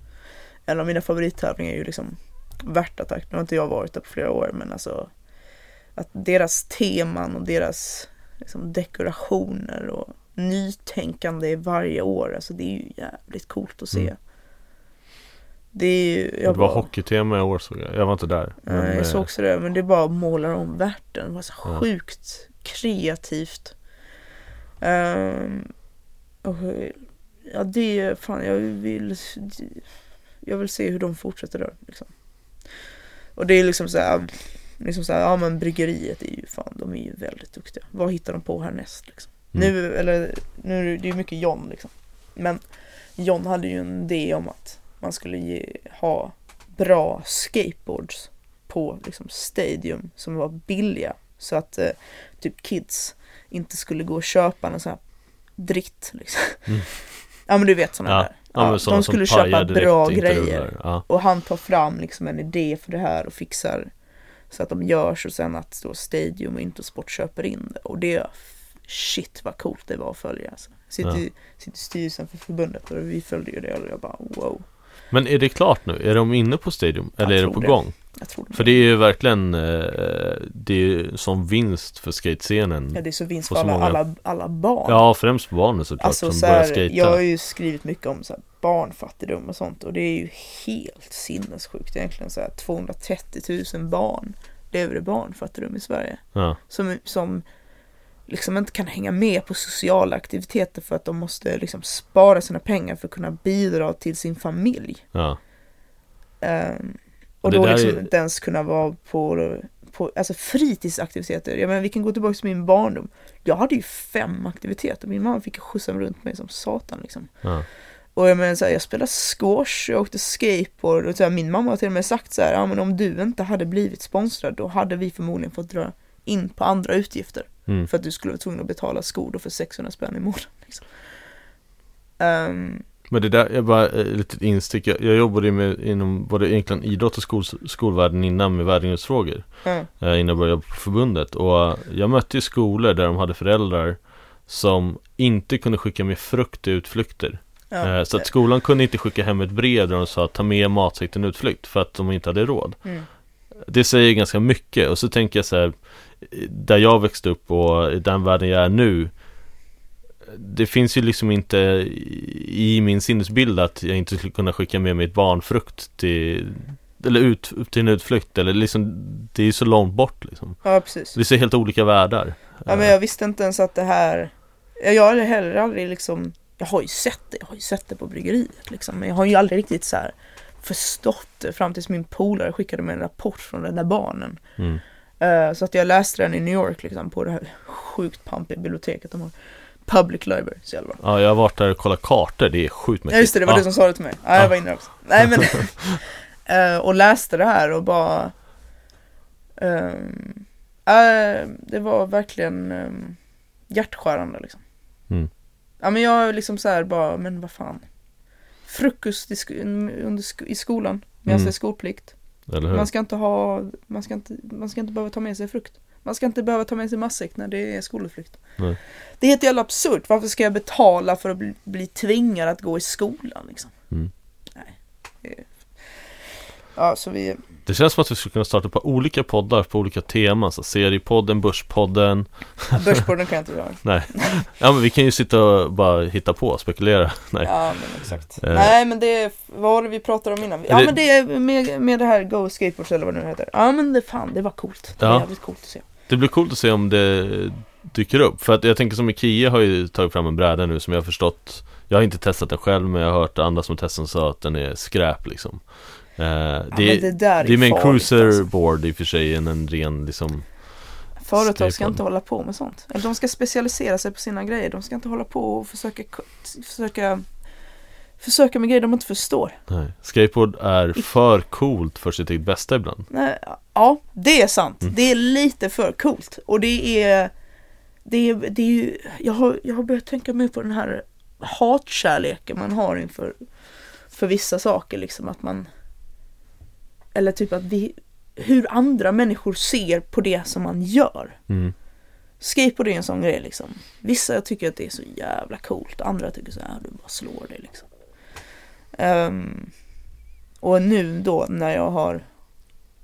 En av mina favorittävlingar är ju liksom Värtattack. Nu har inte jag varit där på flera år men alltså att deras teman och deras liksom, dekorationer och nytänkande varje år, alltså det är ju jävligt coolt att se. Mm. Det är ju, jag det var bara- hockeytema i år såg jag. Jag var inte där. Nej, jag eh, såg också det, men det bara målar om världen. Det var så Ja. sjukt kreativt. Ehm, och, ja, det är fan, jag vill, jag vill se hur de fortsätter där. Liksom. Och det är liksom så här, liksom så här, ja men bryggeriet är ju fan, de är ju väldigt duktiga. Vad hittar de på härnäst liksom? Mm. Nu, eller, nu är det- är ju mycket John liksom. Men John hade ju en idé om att man skulle ge, ha bra skateboards på liksom stadium som var billiga. Så att eh, typ kids inte skulle gå och köpa någon sån här dritt liksom. Mm. Ja men du vet sådana Ja, där. ja, sådana de skulle köpa bra grejer. Ja. Och han tar fram liksom en idé för det här och fixar så att de görs och sen att då Stadium och Intersport köper in det. Och det, shit vad coolt det var att följa. Alltså. Jag sitter, Ja. i, sitter styrelsen för förbundet och vi följde ju det och jag bara wow. Men är det klart nu? Är de inne på Stadium? Jag Eller är det på det. gång? Jag tror För det är ju verkligen eh, Det är ju som vinst för skatescenen Ja, det är så vinst för så alla, många- alla, alla barn. Ja, främst barnen såklart alltså, som så börjar här, skata jag har ju skrivit mycket om så här, barnfattigdom och sånt och det är ju helt sinnessjukt egentligen. Så här, 230 000 barn lever i barnfattigdom i Sverige. ja. som, som liksom inte kan hänga med på sociala aktiviteter för att de måste liksom spara sina pengar för att kunna bidra till sin familj. ja, Ehm, och Det då liksom är- inte ens kunna vara på, på alltså fritidsaktiviteter. Jag menar, vi kan gå tillbaka till min barndom. Jag hade ju fem aktiviteter. Min mamma fick skjutsa runt mig som satan liksom. ja. Och jag menar så här, jag spelade squash, jag åkte skateboard och så här, min mamma har till och med sagt så här, ja men om du inte hade blivit sponsrad då hade vi förmodligen fått dra in på andra utgifter. Mm. För att du skulle vara tvungen att betala skor för 600 spänn i månaden. Liksom. Ehm, Men det där är bara ett litet instick Jag, jag jobbade ju med inom både egentligen idrott och skol, skolvärlden innan med värdegrundsfrågor ja, eh, Innan jag började på förbundet Och eh, jag mötte ju skolor där de hade föräldrar Som inte kunde skicka med frukt till utflykter ja, Eh, Så att skolan kunde inte skicka hem ett brev där de sa ta med matsäck till en utflykt för att de inte hade råd. mm, Det säger ganska mycket. Och så tänker jag så här Där jag växte upp och i den världen jag är nu Det finns ju liksom inte i min sinnesbild att jag inte skulle kunna skicka med mig ett barn frukt till Eller ut till en utflykt eller liksom Det är ju så långt bort liksom. Ja, precis. Är så helt olika världar. Ja, men jag visste inte ens att det här, Ja, jag har heller aldrig liksom, jag har ju sett det, jag har ju sett det på bryggeriet liksom, men jag har ju aldrig riktigt så här förstått det fram tills min polare skickade mig en rapport från den där barnen. mm. Eh, så att jag läste den i New York liksom på det här sjukt pampiga biblioteket de har. Public Library, så jävla. Ja jag har varit där och kollat kartor, det är sjukt mäktigt Ja just det, det var ja. du som sa det till mig. Ja, Ja. jag var inne också. Nej men, eh, och läste det här och bara ehm, eh, Det var verkligen um, hjärtskärande liksom. Mm. Ja men jag liksom så här bara, men vad fan. Frukost i, sk- under sk- i skolan, medan Mm. det är skolplikt. Man ska inte ha, man ska inte, man ska inte behöva ta med sig frukt. Man ska inte behöva ta med sig matsäck när det är skolutflykt. Nej. Det är helt jävla absurt. Varför ska jag betala för att bli, bli tvingad att gå i skolan liksom? Mm. Nej. det är- Ja, så vi... Det känns som att vi skulle kunna starta på olika poddar på olika teman, så seriepodden, börspodden Börsborden kan jag inte göra. Nej, ja men vi kan ju sitta och bara hitta på, spekulera Nej, Ja, men exakt. Eh. Nej, men det vad var det vi pratade om innan? Ja, Det- men det är med, med det här Go Skateboards eller vad det nu heter. Ja, men det fan, det var coolt. Det var Ja. jävligt coolt att se. det blir coolt att se om det dyker upp För att jag tänker som Ikea har ju tagit fram en bräda nu som jag har förstått Jag har inte testat den själv men jag har hört andra som testat sa att den är skräp liksom Eh, Ja, det, men det där är det är mer en farligt, alltså. cruiserboard i och för sig än en ren liksom Företag ska inte hålla på med sånt. Eller de ska specialisera sig på sina grejer. De ska inte hålla på och försöka, försöka försöka med grejer de inte förstår. Nej. Skateboard är för coolt för sitt eget bästa ibland. Nej, ja, det är sant. Mm. Det är lite för coolt. Och det är, det är, det är ju, jag har, jag har börjat tänka mer på den här hatkärleken man har inför för vissa saker liksom att man eller typ att vi hur andra människor ser på det som man gör. Mm. Skateboard är en sån grej liksom. Vissa tycker att det är så jävla coolt, andra tycker så här, du bara slår dig liksom. Ehm, och nu då när jag har,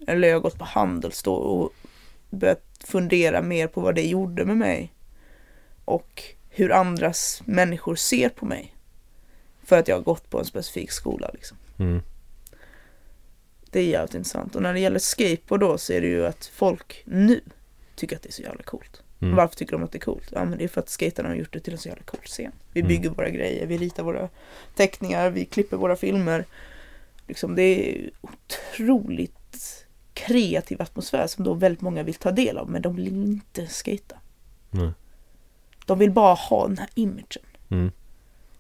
eller jag har gått på Handels då och börjat fundera mer på vad det gjorde med mig. Och hur andras människor ser på mig. För att jag har gått på en specifik skola liksom. Mm. Det är jävligt intressant. Och när det gäller skateboard då så är det ju att folk nu tycker att det är så jävla coolt. Mm. Varför tycker de att det är coolt? Ja men det är för att skaterna har gjort det till en så jävla cool scen. Vi Mm. bygger våra grejer, vi ritar våra teckningar, vi klipper våra filmer. Liksom det är otroligt kreativ atmosfär som då väldigt många vill ta del av men de vill inte skata. Nej. De vill bara ha den här imagen.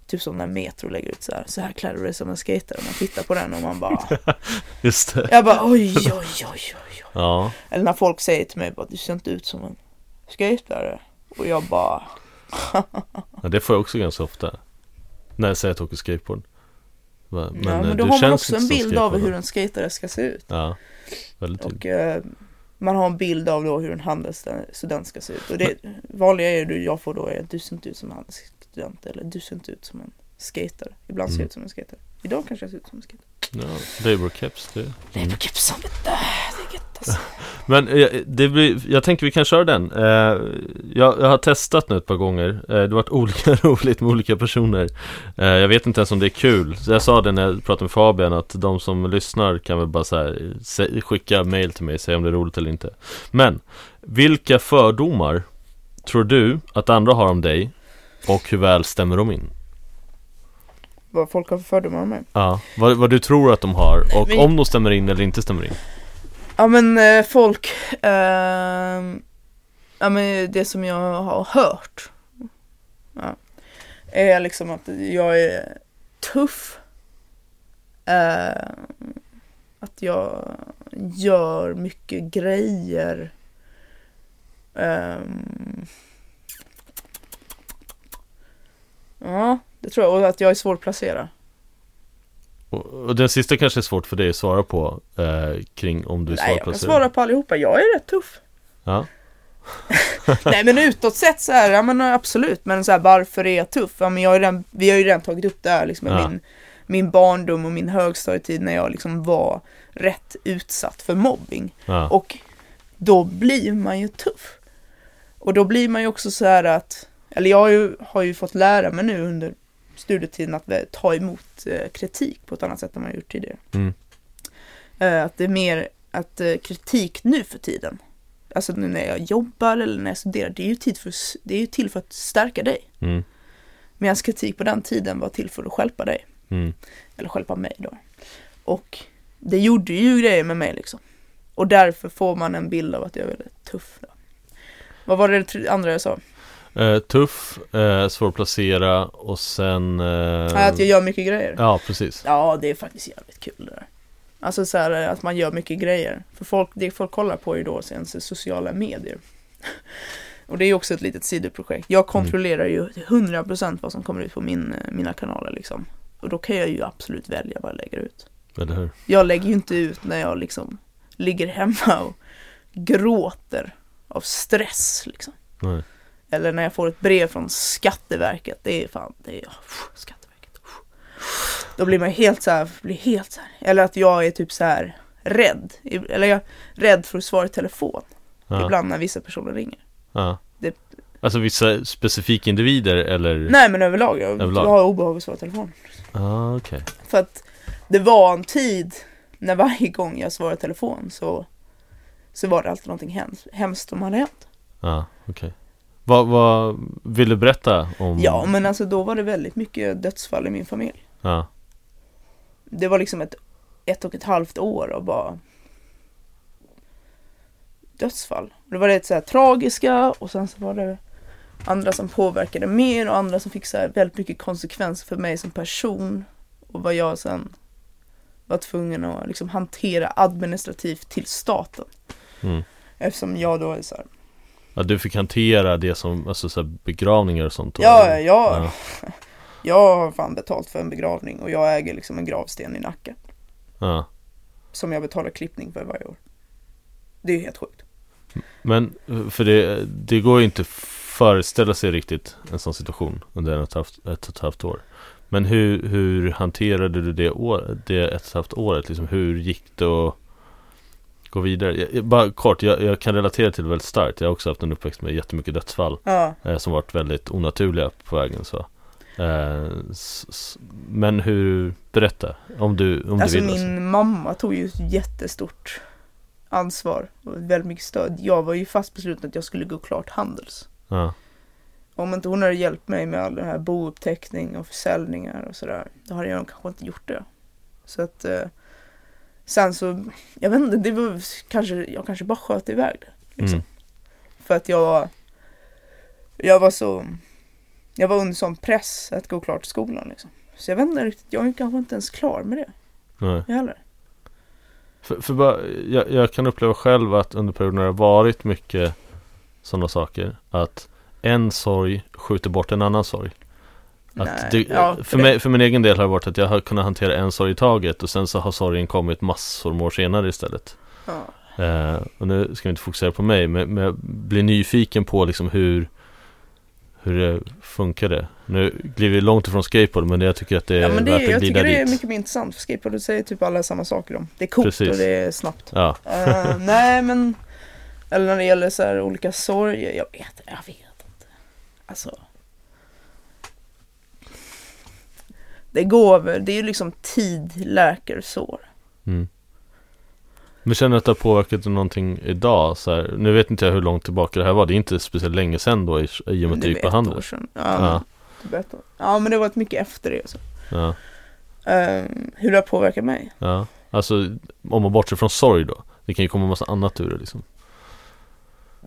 Typ som när Metro lägger ut så här, så här klär du dig som en skater. Och man tittar på den och man bara, Just det. jag bara oj oj oj oj oj. Ja. Eller när folk säger till mig bara, du ser inte ut som en skatare. Och jag bara, ja, det får jag också ganska ofta. När jag säger att jag åker skateboard. Men, ja, eh, men då du har man också en bild av hur en skatare ska se ut. Ja, väldigt. Och eh, man har en bild av då hur en handelsstudent ska se ut. Och det vanliga är ju jag får då är att du ser inte ut som en handelsstudent eller du ser inte ut som en skater. Ibland ser jag Mm. ut som en skater. Idag kanske jag ser ut som en skater. Ja, Labour Caps. Det. Mm. vet du. Det är gött alltså. Men eh, det blir, jag tänker vi kan köra den. Eh, jag, jag har testat nu ett par gånger. Eh, det har varit olika roligt med olika personer. Jag vet inte ens om det är kul. Så jag sa det när jag pratade med Fabian att de som lyssnar kan väl bara så här, skicka mail till mig och säga om det är roligt eller inte. Men vilka fördomar tror du att andra har om dig och hur väl stämmer de in? Vad folk har för fördomar om mig. Ja, vad, vad du tror att de har och men- om de stämmer in eller inte stämmer in. Ja men eh, folk, ehm, ja men det som jag har hört ja, är liksom att jag är tuff. Eh, att jag gör mycket grejer. Ehm, ja, det tror jag. Och att jag är svår att placera. Och, och den sista kanske är svårt för dig att svara på eh, kring om du är Nej, jag kan svårplacerad. svara på allihopa. Jag är rätt tuff. Ja. Nej men utåt sett så här, ja men absolut. Men så här, varför är jag tuff? Ja men jag har redan, vi har ju redan tagit upp det här liksom Ja. min, min barndom och min högstadietid när jag liksom var rätt utsatt för mobbing. Ja. Och då blir man ju tuff. Och då blir man ju också så här att, eller jag har ju, har ju fått lära mig nu under studietiden att vä- ta emot eh, kritik på ett annat sätt än man gjort tidigare. Mm. Eh, att det är mer att eh, kritik nu för tiden, alltså nu när jag jobbar eller när jag studerar, det är ju, tid för, det är ju till för att stärka dig. Mm. Medan kritik på den tiden var till för att stjälpa dig. Mm. Eller stjälpa mig då. Och det gjorde ju grejer med mig liksom. Och därför får man en bild av att jag är väldigt tuff. Då. Vad var det andra jag sa? Eh, tuff, eh, svår att placera och sen... Eh, Att jag gör mycket grejer. Ja, precis. Ja, det är faktiskt jävligt kul det där. Alltså så här att man gör mycket grejer. För folk, det folk kollar på är ju då sen så sociala medier. Och det är ju också ett litet sidoprojekt. Jag kontrollerar ju 100% vad som kommer ut på min, eh, mina kanaler liksom. Och då kan jag ju absolut välja vad jag lägger ut. Eller hur? Jag lägger ju inte ut när jag liksom ligger hemma och gråter av stress liksom. Nej. Eller när jag får ett brev från Skatteverket. Det är fan, det är uff, Skatteverket. uff. Då blir man helt så här, blir helt så här. Eller att jag är typ så här rädd. Eller jag är rädd för att svara i telefon. Ja. Ibland när vissa personer ringer. Ja. Det- Alltså vissa specifika individer eller? Nej men överlag, jag, Överlag. jag har obehag att svara i telefon. Ah, okej. För att det var en tid när varje gång jag svarade i telefon så, så var det alltid någonting hemskt, hemskt som hade hänt. Ja, okej. Vad, vad vill du berätta om? Ja men alltså då var det väldigt mycket dödsfall i min familj. Ja. Det var liksom ett, ett och ett halvt år av bara dödsfall. Det var rätt så här tragiska och sen så var det andra som påverkade mer och andra som fick så här väldigt mycket konsekvenser för mig som person. och vad jag sen var tvungen att liksom hantera administrativt till staten. Mm. Eftersom jag då är så här, Ja, du fick hantera det som, alltså så begravningar och sånt? ja, eller? ja, jag har fan betalt för en begravning och jag äger liksom en gravsten i Nacka. ja. Som jag betalar klippning för varje år. Det är ju helt sjukt. Men för det, det går ju inte föreställa sig riktigt en sån situation under ett och ett halvt, ett ett halvt år. Men hur, hur hanterade du det, år, det ett och ett halvt året? Liksom, hur gick det att gå vidare? Jag, bara kort, jag, jag kan relatera till det väldigt starkt. Jag har också haft en uppväxt med jättemycket dödsfall Ja, eh, som varit väldigt onaturliga på vägen. Så. Eh, s, s, men hur, berätta om du, om alltså du vill. min mamma tog ju ett jättestort ansvar och väldigt mycket stöd. Jag var ju fast besluten att jag skulle gå klart Handels. Ja, Om inte hon hade hjälpt mig med all den här bouppteckning och försäljningar och sådär, då hade jag kanske inte gjort det. Så att eh, sen så, jag vet inte, det var kanske, jag kanske bara sköt iväg det. Liksom. mm, För att jag, jag var så, jag var under sån press att gå klart skolan liksom. Så jag vet inte riktigt, jag är kanske inte ens klar med det nej. heller. För, för bara, jag, jag kan uppleva själv att under perioder när det har varit mycket sådana saker Att en sorg skjuter bort en annan sorg att det, ja, för, mig, för min egen del har det varit att jag har kunnat hantera en sorg i taget och sen så har sorgen kommit massor med år senare istället Ja. eh, Och nu ska vi inte fokusera på mig men, men jag blir nyfiken på liksom hur Hur det funkar det Nu glider vi långt ifrån skateboard men jag tycker att det är Ja men det, värt att jag glida tycker det är dit mycket mer intressant för skateboard säger typ alla samma saker om. Det är coolt Precis. och det är snabbt. Ja, Eh, nej men, eller när det gäller så här olika sorger, jag vet, jag vet inte. Alltså. Det går väl, det är ju liksom tid läker sår. Mm. Men känner du att det har påverkat någonting idag? Så här, nu vet inte jag hur långt tillbaka det här var. Det är inte speciellt länge sedan då i, i och med att du gick på handel. Ja, Ja. år. ja men det var ett mycket efter det. Så. Ja, Ehm, hur det har påverkat mig? ja. Alltså om man bortser från sorg då. Det kan ju komma massa annat ur det liksom.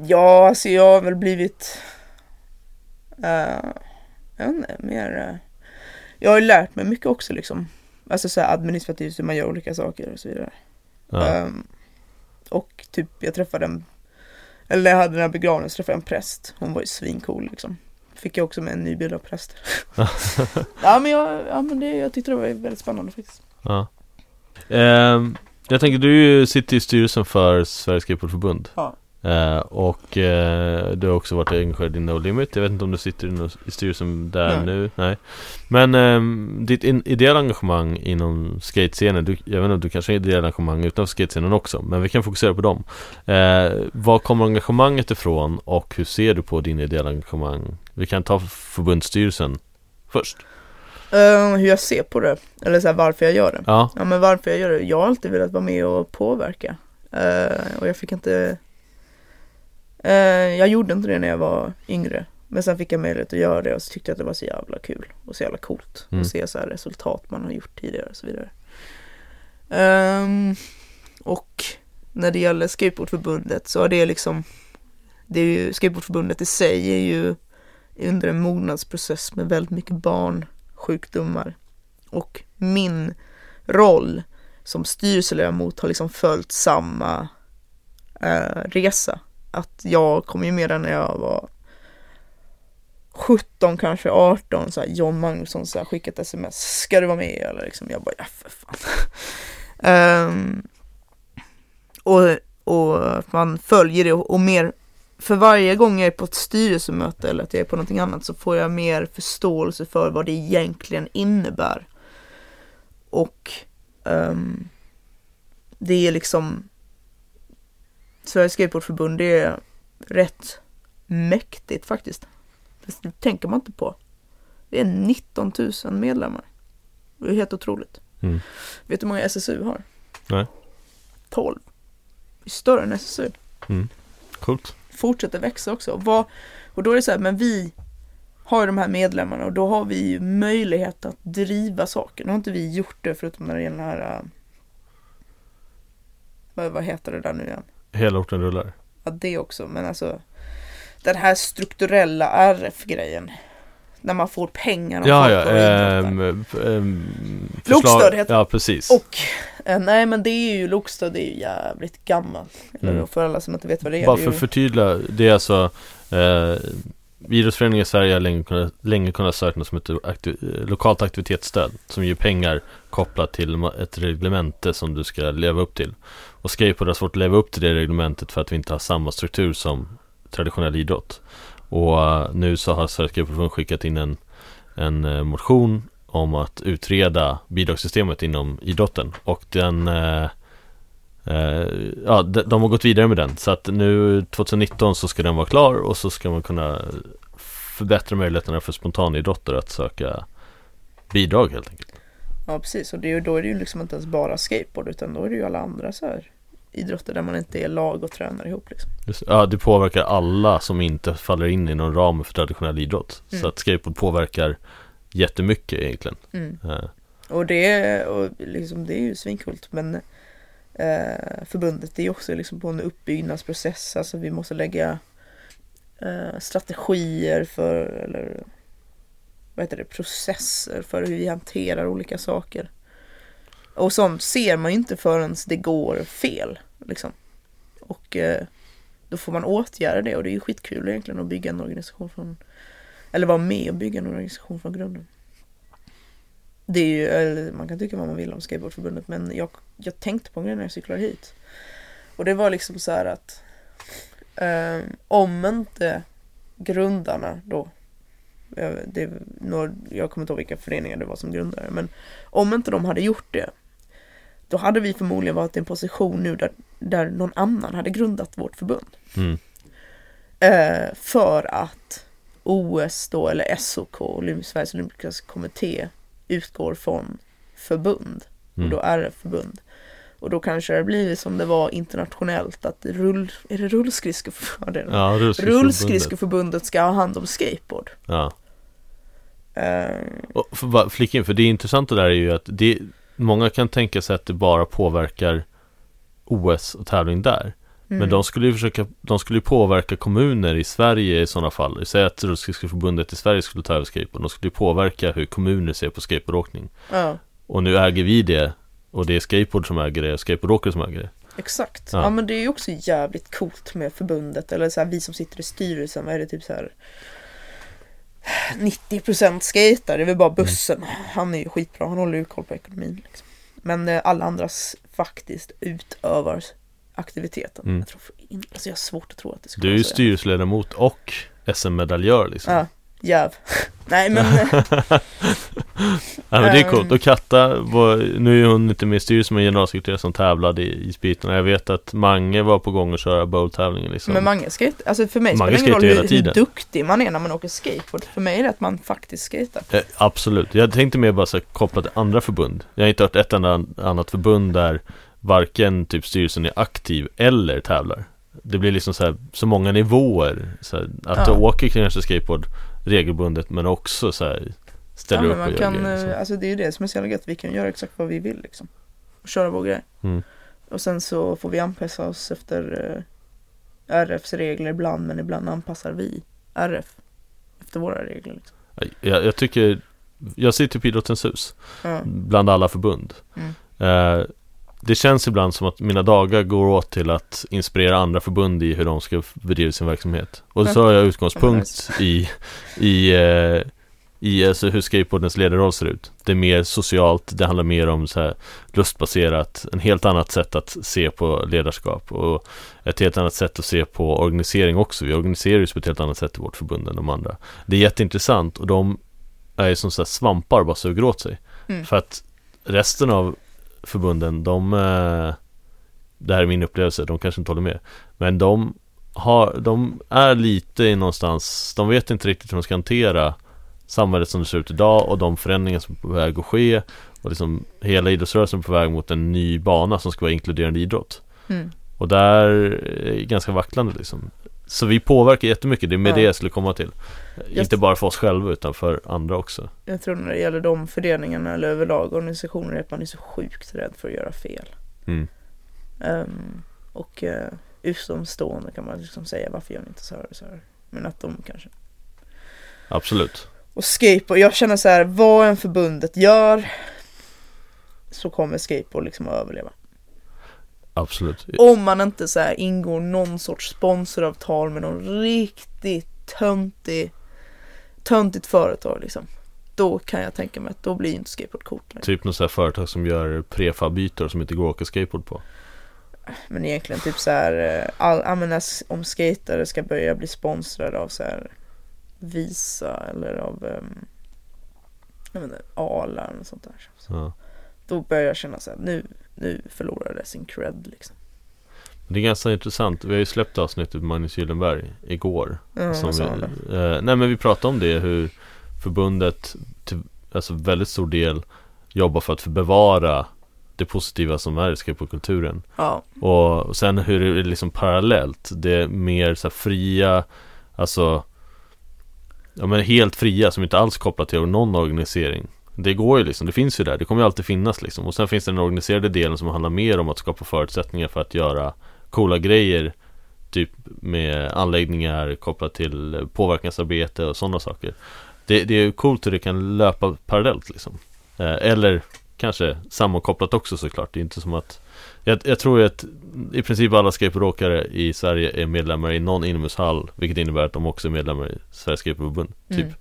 Ja, alltså jag har väl blivit... Uh, jag vet inte, mer... jag har ju lärt mig mycket också liksom. Alltså så här administrativt hur man gör olika saker och så vidare. Ja, Ehm, och typ jag träffade en... Eller när jag hade den här begravningen så träffade jag en präst. Hon var ju svincool liksom. Fick jag också med en ny bild av präster. ja men, jag, ja, men det, jag tyckte det var väldigt spännande faktiskt. ja. Ehm, jag tänker du sitter i styrelsen för Sveriges Skateboardförbund. Ja. Eh, och eh, du har också varit engagerad i No Limit. Jag vet inte om du sitter i, no- i styrelsen där Nej. nu. Nej. Men ehm, ditt ideella engagemang inom skatescenen. Du, jag vet inte om du kanske har ideella engagemang utanför skatescenen också. Men vi kan fokusera på dem. Eh, var kommer engagemanget ifrån och hur ser du på din ideella engagemang? Vi kan ta förbundsstyrelsen först. Ehm, hur jag ser på det. Eller så här, varför jag gör det. Ja, Ja men varför jag gör det? Jag har alltid velat vara med och påverka. Eh, och jag fick inte... Eh, jag gjorde inte det när jag var yngre. Men sen fick jag möjlighet att göra det och så tyckte jag att det var så jävla kul och så jävla coolt. Mm. att se så här resultat man har gjort tidigare och så vidare. Ehm, och när det gäller skateboardförbundet så är det liksom det är ju, skateboardförbundet i sig är ju under en mognadsprocess med väldigt mycket barnsjukdomar. Och min roll som styrelseledamot har liksom följt samma eh, resa. Att jag kom ju med där när jag var 17, kanske 18, så här, John Magnusson så här, skickat sms. Ska du vara med? Eller liksom, jag bara, ja för fan. um, och, och man följer det och, och mer, för varje gång jag är på ett styrelsemöte eller att jag är på någonting annat så får jag mer förståelse för vad det egentligen innebär. Och um, det är liksom Sveriges Skateboardförbund det är rätt mäktigt faktiskt. Det tänker man inte på. Det är 19 000 medlemmar. Det är helt otroligt. Mm. Vet du hur många SSU har? Nej. 12. Det är större än SSU. coolt. Fortsätter växa också. Och, vad, och då är det så här, men vi har ju de här medlemmarna och då har vi ju möjlighet att driva saker. Nu har inte vi gjort det förutom när det gäller den här äh, vad heter det där nu igen? Hela orten rullar. Ja, det också, men alltså den här strukturella RF-grejen när man får pengar av Ja, ja, och ehm, ehm, Lokstöd heter Ja, precis. Och, eh, nej men det är ju Lokstöd, det är ju jävligt gammalt. Eller Mm. för alla som inte vet vad det är. Bara för ju, att förtydliga, det är alltså eh, Idrottsföreningen i Sverige har länge kunnat, länge kunnat söka något som heter aktiv, lokalt aktivitetsstöd Som ger pengar kopplat till ett reglemente som du ska leva upp till. Och skateboard har svårt att leva upp till det reglementet för att vi inte har samma struktur som traditionell idrott. Och eh, nu så har Sveriges Skateboardförbund skickat in en, en eh, motion om att utreda bidragssystemet inom idrotten. Och den Eh, ja, de, de har gått vidare med den så att nu 2019 så ska den vara klar och så ska man kunna förbättra möjligheterna för spontanidrottare att söka bidrag helt enkelt. ja precis, och det är då är det ju liksom inte ens bara skateboard utan då är det ju alla andra så här idrotter där man inte är lag och tränar ihop liksom. Just, ja, det påverkar alla som inte faller in i någon ram för traditionell idrott. Mm. Så att skateboard påverkar jättemycket egentligen. Mm. Eh, Och det, är- och liksom, det är ju svinkult men eh, förbundet är ju också liksom på en uppbyggnadsprocess. Alltså vi måste lägga eh, strategier för, eller vad heter det, processer för hur vi hanterar olika saker. Och sånt ser man ju inte förrän det går fel. Liksom. Och eh, då får man åtgärda det och det är ju skitkul egentligen att bygga en organisation från, eller vara med och bygga en organisation från grunden. Det är ju, eller man kan tycka vad man vill om skateboardförbundet men jag, jag tänkte på en grej när jag cyklade hit. Och det var liksom så här att eh, om inte grundarna då, eh, det, några, jag kommer inte ihåg vilka föreningar det var som grundare, men om inte de hade gjort det då hade vi förmodligen varit i en position nu där, där någon annan hade grundat vårt förbund. mm, Eh, för att OS då, eller SOK, Sveriges Olympiska Kommitté, utgår från förbund. mm. Och då är det förbund. Och då kanske det blir som det var internationellt att rull, är det rullskridskoförbundet? Ja, rullskridskoförbundet. Ska ha hand om skateboard. Ja. Eh, Och för bara flika in, för det intressanta där är ju att det, många kan tänka sig att det bara påverkar OS och tävling där. Men mm. de skulle ju försöka, de skulle ju påverka kommuner i Sverige i sådana fall. Säg att Rullskridskoförbundet i Sverige skulle ta över skateboard. De skulle ju påverka hur kommuner ser på skateboardåkning. Ja, Och nu äger vi det. Och det är skateboard som äger det och skateboardåkare som äger det. exakt. Ja. Ja. men det är ju också jävligt coolt med förbundet. Eller så här, vi som sitter i styrelsen, vad är det typ så här 90% skater, det är väl bara bussen. Han är ju skitbra, han håller ju koll på ekonomin. Liksom. Men eh, alla andras faktiskt utövar aktiviteten. Mm. Jag, tror, alltså jag har svårt att tro att det skulle Du är ju styrelseledamot och SM-medaljör liksom. Ja, jäv. Nej men, Ja men det är coolt. Och Katta, var, nu är hon inte med i styrelsen men generalsekreterare som tävlade i, i Spitarna. Jag vet att Mange var på gång att köra bowl-tävlingen liksom. men Mange skate, alltså för mig Mange spelar det ingen roll hur, hur duktig man är när man åker skateboard. För mig är det att man faktiskt skater. Eh, absolut. Jag tänkte mer bara så kopplat till andra förbund. Jag har inte hört ett enda annat förbund där varken typ styrelsen är aktiv eller tävlar. Det blir liksom så här, så många nivåer. Så här, att Ja. du åker kanske skateboard regelbundet men också så här, ställer ja, upp och gör kan, grejer. Liksom. alltså det är ju det som är så jävla gött. Vi kan göra exakt vad vi vill liksom. Och köra vår grej. Mm. Och sen så får vi anpassa oss efter eh, RFs regler ibland, men ibland anpassar vi RF efter våra regler. Liksom. Jag, jag tycker, jag sitter på Idrottens hus. Ja. bland alla förbund. Mm. Eh, det känns ibland som att mina dagar går åt till att inspirera andra förbund i hur de ska bedriva sin verksamhet. Och så har jag utgångspunkt i, i, eh, i alltså hur skateboardens ledarroll ser ut. Det är mer socialt, det handlar mer om så här lustbaserat, en helt annat sätt att se på ledarskap och ett helt annat sätt att se på organisering också. Vi organiserar ju på ett helt annat sätt i vårt förbund än de andra. Det är jätteintressant och de är som så svampar bara suger åt sig. Mm. För att resten av förbunden, de eh, Det här är min upplevelse, de kanske inte håller med. Men de har, de är lite i någonstans De vet inte riktigt hur de ska hantera Samhället som det ser ut idag och de förändringar som är på väg att ske Och liksom hela idrottsrörelsen är på väg mot en ny bana som ska vara inkluderande idrott. Mm. Och där är ganska vacklande liksom Så vi påverkar jättemycket, det är med Ja. det jag skulle komma till Just- Inte bara för oss själva utan för andra också Jag tror när det gäller de föreningarna eller överlag organisationer är att man är så sjukt rädd för att göra fel. mm. Um, och uh, utomstående kan man liksom säga varför gör ni inte så här och så här. Men att de kanske Absolut Och skateboard, jag känner så här, vad en förbundet gör så kommer skateboard liksom att överleva. Absolut. Om man inte så här ingår någon sorts sponsoravtal med någon riktigt töntig, töntigt företag liksom. Då kan jag tänka mig att då blir inte skateboard coolt längre. Typ något sånt här företag som gör prefab-ytor som inte går att åka skateboard på. Men egentligen typ så här, eh, all, ja, men när- om skatare ska börja bli sponsrade av så här Visa eller av um, jag inte, Arla eller sånt där. Så Ja. Då börjar jag känna så här, nu, nu förlorar det sin cred liksom. Det är ganska intressant. Vi har ju släppt avsnittet med Magnus Gyllenberg igår. Ja, som vi, eh, nej men vi pratade om det hur förbundet till alltså väldigt stor del jobbar för att bevara det positiva som är i skateboardkulturen. Ja, Och sen hur det är liksom parallellt. Det är mer så här fria, alltså Ja men helt fria som inte alls kopplat till någon organisering. Det går ju liksom, det finns ju där, det kommer ju alltid finnas liksom. Och sen finns det den organiserade delen som handlar mer om att skapa förutsättningar för att göra coola grejer Typ med anläggningar kopplat till påverkansarbete och sådana saker Det, det är ju coolt hur det kan löpa parallellt liksom eh, Eller kanske sammankopplat också såklart Det är inte som att jag, jag tror ju att i princip alla skateboardåkare i Sverige är medlemmar i någon inomhushall Vilket innebär att de också är medlemmar i Sveriges Skateboardförbund Typ Mm.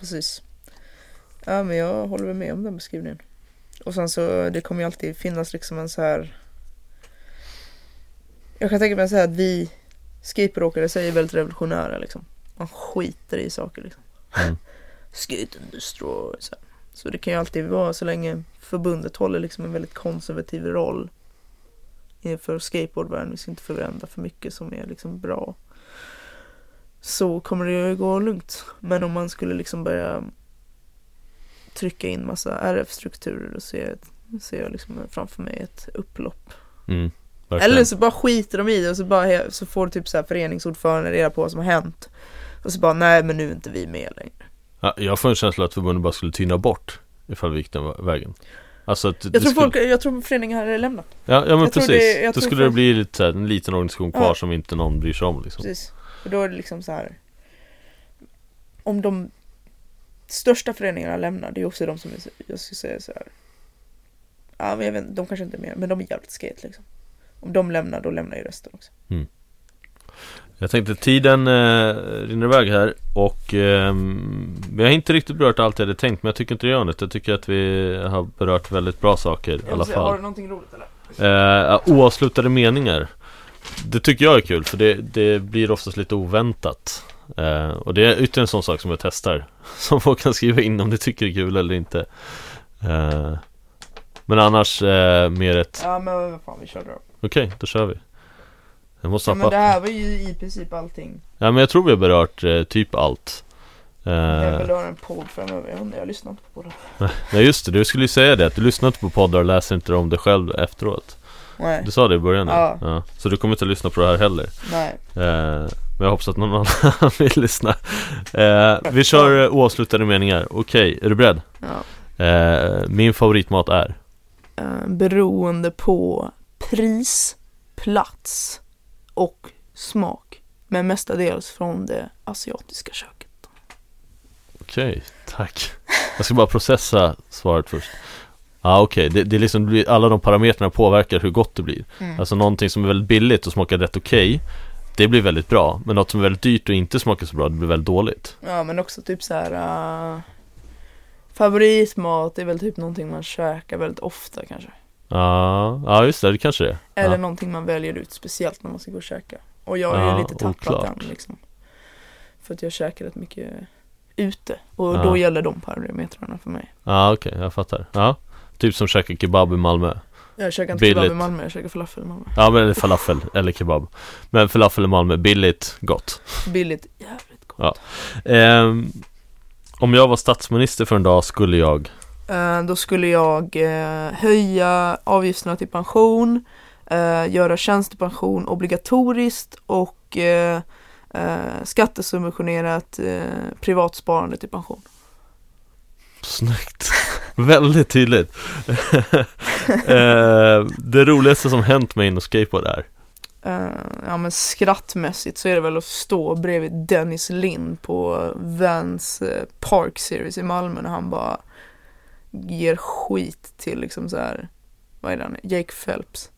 precis. Ja men jag håller väl med om den beskrivningen. Och sen så det kommer ju alltid finnas liksom en så här Jag kan tänka mig så här att vi skateboardåkare säger väldigt revolutionära liksom. Man skiter i saker liksom. Mm. Skate and destroy. Så, här. så det kan ju alltid vara så länge förbundet håller liksom en väldigt konservativ roll inför skateboardvärlden. Vi ska inte förändra för mycket som är liksom bra. Så kommer det ju gå lugnt. Men om man skulle liksom börja trycka in massa RF-strukturer ser jag, ser jag liksom framför mig ett upplopp. mm. Eller så bara skiter de i det och så, bara, så får typ så här föreningsordförande reda på vad som har hänt. Och så bara, nej men nu är inte vi med längre. ja, Jag får en känsla att förbundet bara skulle tyna bort Ifall vi gick den vä- vägen Alltså att det Jag tror, skulle... folk, jag tror föreningen hade lämnat. Ja, ja men jag precis det- Då skulle det folk- bli lite så här, en liten organisation kvar Ja. som inte någon bryr sig om liksom Precis. För då är det liksom så här. Om de största föreningarna lämnar, det är också de som är, jag skulle säga så här. Ja men jag vet de kanske inte är med, men de är jävligt skate liksom. Om de lämnar, då lämnar ju resten också. Jag tänkte tiden eh, rinner iväg här och ehm, vi har inte riktigt berört allt jag hade tänkt men jag tycker inte det gör något. Jag tycker att vi har berört väldigt bra saker i alla fall. Har du någonting roligt eller? Eh, oavslutade meningar. Det tycker jag är kul för det, det blir oftast lite oväntat. Eh, och det är ytterligare en sån sak som jag testar. Som folk kan skriva in om de tycker det är kul eller inte. Eh, men annars eh, mer ett, Ja men vad fan, vi kör då. okej då kör vi. Jag måste Ja, men det här var ju i princip allting. Ja men jag tror vi har berört eh, typ allt. Eh, Jag vill ha en podd framöver, jag inte, jag lyssnar inte på det. Nej just det, du skulle ju säga det att du lyssnar inte på poddar och läser inte om det själv efteråt Nej, Du sa det i början nu. Ja. Så du kommer inte att lyssna på det här heller nej. eh, Men jag hoppas att någon annan vill lyssna eh, Vi kör oavslutade meningar, okej, är du beredd? Ja. Eh, min favoritmat är? Eh, beroende på pris, plats och smak. Men mestadels från det asiatiska köket. Okej, tack Jag ska bara processa svaret först Ja ah, okej, det, det är liksom, alla de parametrarna påverkar hur gott det blir Mm. Alltså någonting som är väldigt billigt och smakar rätt okej Det blir väldigt bra, men något som är väldigt dyrt och inte smakar så bra, det blir väldigt dåligt Ja men också typ så här. Uh, favoritmat är väl typ någonting man käkar väldigt ofta kanske. Ja, ja just det, det kanske det är Eller ja. någonting man väljer ut speciellt när man ska gå och käka. Och jag har ju lite tappat oklart. den liksom. För att jag käkar rätt mycket ute. Och då gäller de parametrarna för mig. Ja okej, jag fattar Ja, typ som käka kebab i Malmö Jag käkar inte kebab i Billigt. Malmö, jag käkar falafel i Malmö. Ja men falafel, eller kebab Men falafel i Malmö, billigt, gott Billigt, jävligt gott. Ehm, Om jag var statsminister för en dag skulle jag Eh, då skulle jag eh, höja avgifterna till pension, eh, göra tjänstepension obligatoriskt och eh, eh, skattesubventionerat eh, privatsparande till pension. Snyggt Väldigt tydligt eh, Det roligaste som hänt mig inom skateboard är eh, ja men skrattmässigt så är det väl att stå bredvid Dennis Lind på Vans eh, Park Series i Malmö när han bara ger skit till liksom så här, vad är det han Jake Phelps.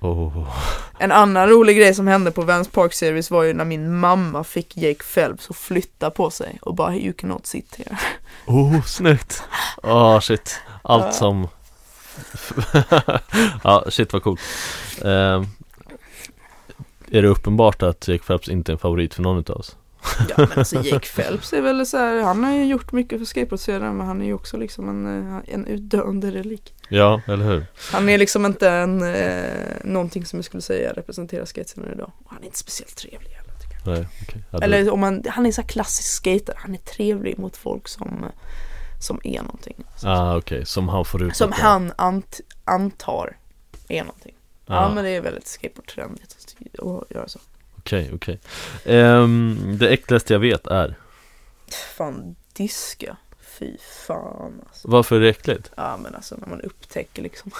Oh. En annan rolig grej som hände på Vans Park Series var ju när min mamma fick Jake Phelps att flytta på sig och bara you cannot sit here. oh, snyggt! Ah shit, allt Ja. som Ja, shit vad coolt Ehm, Är det uppenbart att Jake Phelps inte är en favorit för någon utav oss? Ja men alltså Jake Phelps är väl så här, han har ju gjort mycket för skateboardscenen men han är ju också liksom en, eh, en utdöende relik. Ja, eller hur? Han är liksom inte en, eh, någonting som jag skulle säga representerar skatescenen idag. Och han är inte speciellt trevlig heller tycker jag. Nej, okej ja, det- Eller om man, han är så här klassisk skater, han är trevlig mot folk som, eh, som är någonting. Ah okej, som han får ut Som han ant, antar är någonting. Ja Ah, men det är väldigt skateboardtrendigt att göra så. Okej, okej. Ehm, Det äckligaste jag vet är? Fan diska, fy fan alltså. Varför är det äckligt? Ja men alltså när man upptäcker liksom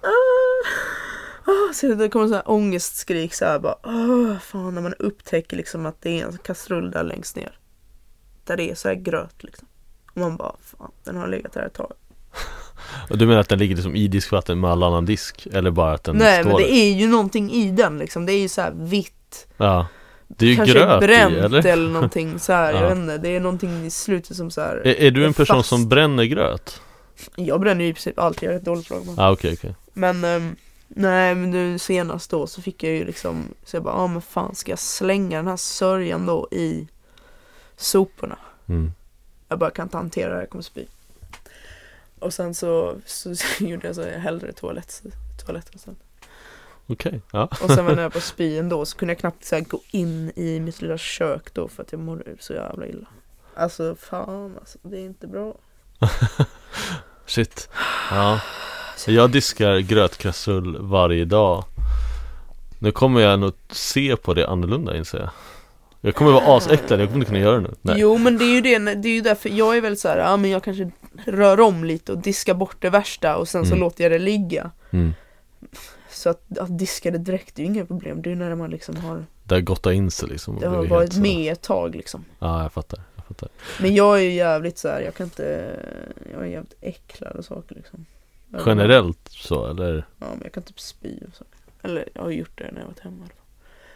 ah, ah, så det kommer så här ångestskrik så här bara ah, fan när man upptäcker liksom att det är en kastrull där längst ner. Där det är så här gröt liksom. Och man bara fan den har legat där ett tag du menar att den ligger liksom i diskvatten med all annan disk? Eller bara att den Nej står men där? det är ju någonting i den liksom Det är ju så här vitt Ja Det är ju Kanske gröt bränt i, eller? eller någonting så här, Ja. jag vet inte Det är någonting i slutet som så här Är, är du en är person fast. som bränner gröt? Jag bränner ju i princip allt, jag är ett dåligt lag Ja ah, okej okej Men ehm, nej men nu senast då så fick jag ju liksom Så jag bara, ja ah, men fan ska jag slänga den här sörjan då i soporna? mm. Jag bara kan inte hantera det, jag kommer spy Och sen så, så, gjorde jag så jag hällde toalett, toaletten sen. Okej, ja. Och sen var jag på spy ändå så kunde jag knappt så gå in i mitt lilla kök då för att jag mådde så jävla illa. Alltså fan alltså, det är inte bra. Shit. Ja. Jag diskar grötkastrull varje dag. Nu kommer jag nog se på det annorlunda inser jag. Jag kommer vara asäcklad, jag kommer inte kunna göra det nu. Nej. Jo men det är ju det, det är ju därför jag är väl så här, ja men jag kanske rör om lite och diskar bort det värsta och sen så Mm. låter jag det ligga Mm. Så att, att diska det direkt är ju inga problem, det är ju när man liksom har Det har gottat in sig liksom Det har varit så- med ett tag liksom Ja jag fattar, jag fattar Men jag är ju jävligt så här, jag kan inte Jag är jävligt äcklad och saker liksom Generellt så eller? Ja men jag kan typ spy och saker Eller jag har gjort det när jag varit hemma.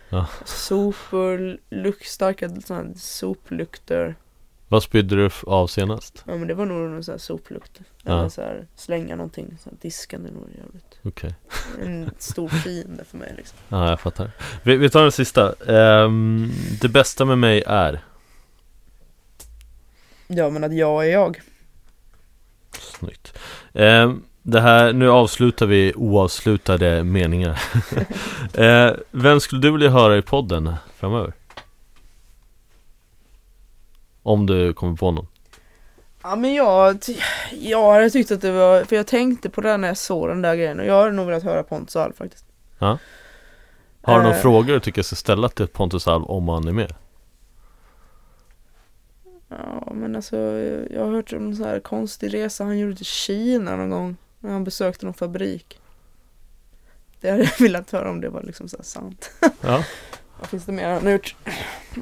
Ja. Sopor, luk, starka sådana här soplukter Vad spydde du av senast? Ja men det var nog någon sån här soplukter Ja. Eller så här, slänga någonting, så här, diskan är nog jävligt Okej. En stor fiende för mig liksom. Ja jag fattar. Vi, vi tar den sista. Ehm, Det bästa med mig är? Ja men att jag är jag. Snyggt. Ehm, Det här, nu avslutar vi oavslutade meningar. Ehm, Vem skulle du vilja höra i podden framöver? Om du kommer på någon. Ja men jag, jag hade tyckt att det var, för jag tänkte på det när jag såg den där grejen och jag hade nog velat höra Pontus Alv faktiskt. Har du några Eh. frågor du tycker jag ska ställa till Pontus Alv om han är med? Ja men alltså jag har hört om en sån här konstig resa han gjorde till Kina någon gång När han besökte någon fabrik. Det hade jag velat höra om det var liksom så sant. Ja, Vad finns det mer han har gjort?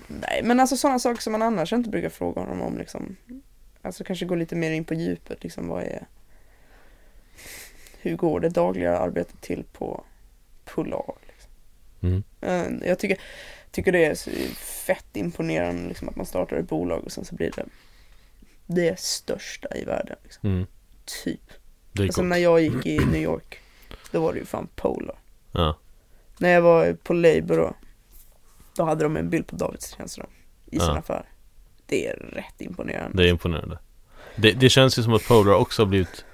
Nej men alltså sådana saker som man annars inte brukar fråga honom om liksom Alltså kanske gå lite mer in på djupet liksom vad är Hur går det dagliga arbetet till på Polar liksom. mm. Eh, Jag tycker, tycker det är fett imponerande liksom att man startar ett bolag och sen så blir det det största i världen liksom. Mm. Typ. Alltså när jag gick i New York Då var det ju fan Polar Ja, När jag var på Labour då Då hade de en bild på David Stenström I sin Ja. affär Det är rätt imponerande det är imponerande det, det känns ju som att Polar också har blivit